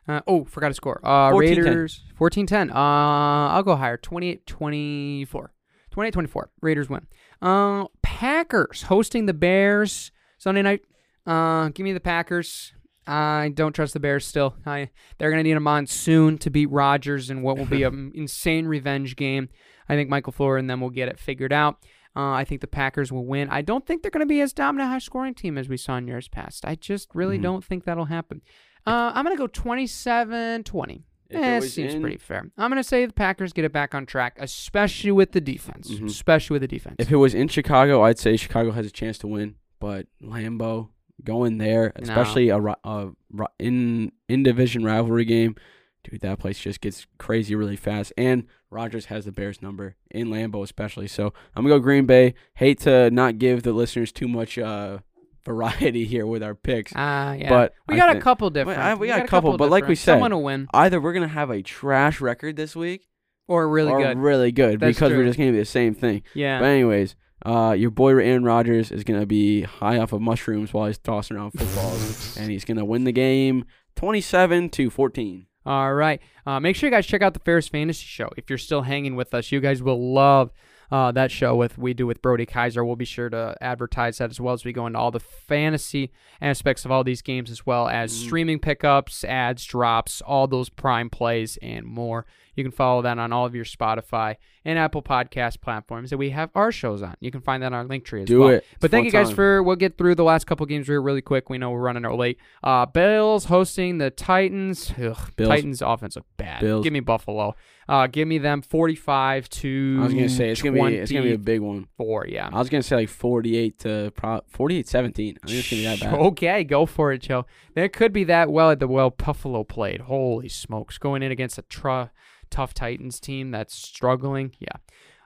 Uh, oh, forgot to score. Uh, 14-10. Raiders 14-10. Uh, I'll go higher. 28-24. 28-24. Raiders win. Uh, Packers hosting the Bears Sunday night. Uh, give me the Packers. I don't trust the Bears still. I they're gonna need a monsoon to beat Rodgers in what will be an *laughs* insane revenge game. I think Michael Floor and them will get it figured out. Uh, I think the Packers will win. I don't think they're going to be as dominant, high scoring team as we saw in years past. I just really Mhm. don't think that'll happen. Uh, I'm going to go 27 20. If it Eh, seems in- pretty fair. I'm going to say the Packers get it back on track, especially with the defense. Mhm. Especially with the defense. If it was in Chicago, I'd say Chicago has a chance to win, but Lambeau going there, No. especially a, a in in division rivalry game, dude, that place just gets crazy really fast. And Rodgers has the Bears number in Lambeau, especially. So I'm gonna go Green Bay. Hate to not give the listeners too much uh, variety *laughs* here with our picks. Ah, yeah. But we I got a couple different. We got a couple, but like we said, someone will win Either we're gonna have a trash record this week, or really or good. really good That's because true. we're just gonna be the same thing. yeah. But anyways, uh, your boy Aaron Rodgers is gonna be high off of mushrooms while he's tossing around footballs, and he's gonna win the game, twenty-seven to fourteen. All right. Uh, make sure you guys check out the Ferris Fantasy Show. If you're still hanging with us, you guys will love uh, that show with we do with Brody Kaiser. We'll be sure to advertise that as well as we go into all the fantasy aspects of all these games, as well as Mm. streaming pickups, ads, drops, all those prime plays, and more. You can follow that on all of your Spotify and Apple Podcast platforms that we have our shows on. You can find that on our link tree as Do well. it. But thank you guys time. for. We'll get through the last couple games here really quick. We know we're running out late. Uh, Bills hosting the Titans. Ugh, Bills. Titans offense look bad. Bills. Give me Buffalo. Uh, give me them forty-five to. I was gonna say it's gonna be it's gonna be a big one. four. Yeah. I was gonna say like forty-eight to pro- 48-17. I think it's gonna be that bad. *laughs* Okay, go for it, Joe. There could be that well at the well Buffalo played. Holy smokes, going in against a tr- tough Titans team that's struggling. Yeah,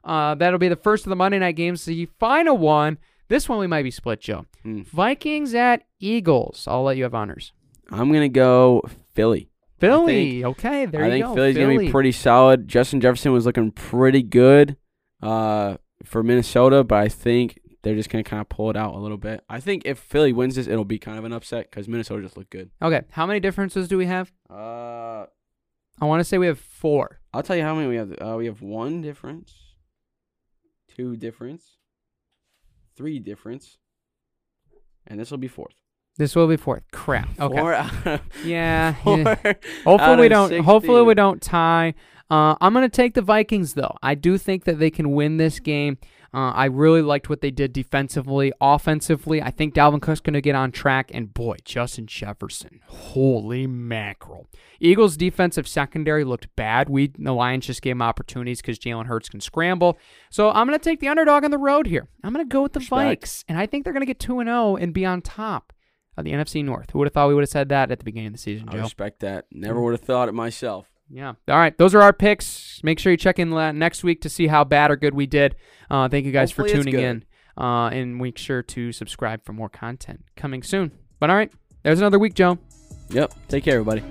uh, that'll be the first of the Monday night games. The final one. This one we might be split, Joe. Hmm. Vikings at Eagles. I'll let you have honors. I'm gonna go Philly. Philly. okay, there I you think. Philly's Philly. gonna be pretty solid. Justin Jefferson was looking pretty good uh, for Minnesota, but I think they're just gonna kind of pull it out a little bit. I think if Philly wins this, it'll be kind of an upset because Minnesota just looked good. Okay, how many differences do we have? Uh, I want to say we have four. I'll tell you how many we have. Uh, we have one difference, two difference, three difference, and this will be fourth. This will be fourth. Crap. *laughs* Okay. Four out of *laughs* Yeah. *laughs* four yeah. Hopefully we don't. 16. Hopefully we don't tie. Uh, I'm gonna take the Vikings though. I do think that they can win this game. Uh, I really liked what they did defensively, offensively. I think Dalvin Cook's gonna get on track, and boy, Justin Jefferson, holy mackerel! Eagles' defensive secondary looked bad. We the Lions just gave him opportunities because Jalen Hurts can scramble. So I'm gonna take the underdog on the road here. I'm gonna go with the Respect. Vikes, and I think they're gonna get two and zero and be on top of the NFC North. Who would have thought we would have said that at the beginning of the season, I respect that. Never would have thought it myself. Yeah. All right. Those are our picks. Make sure you check in next week to see how bad or good we did. Uh, thank you guys Hopefully for tuning in. Uh, and make sure to subscribe for more content coming soon. But all right. There's another week, Joe. Yep. Take care, everybody.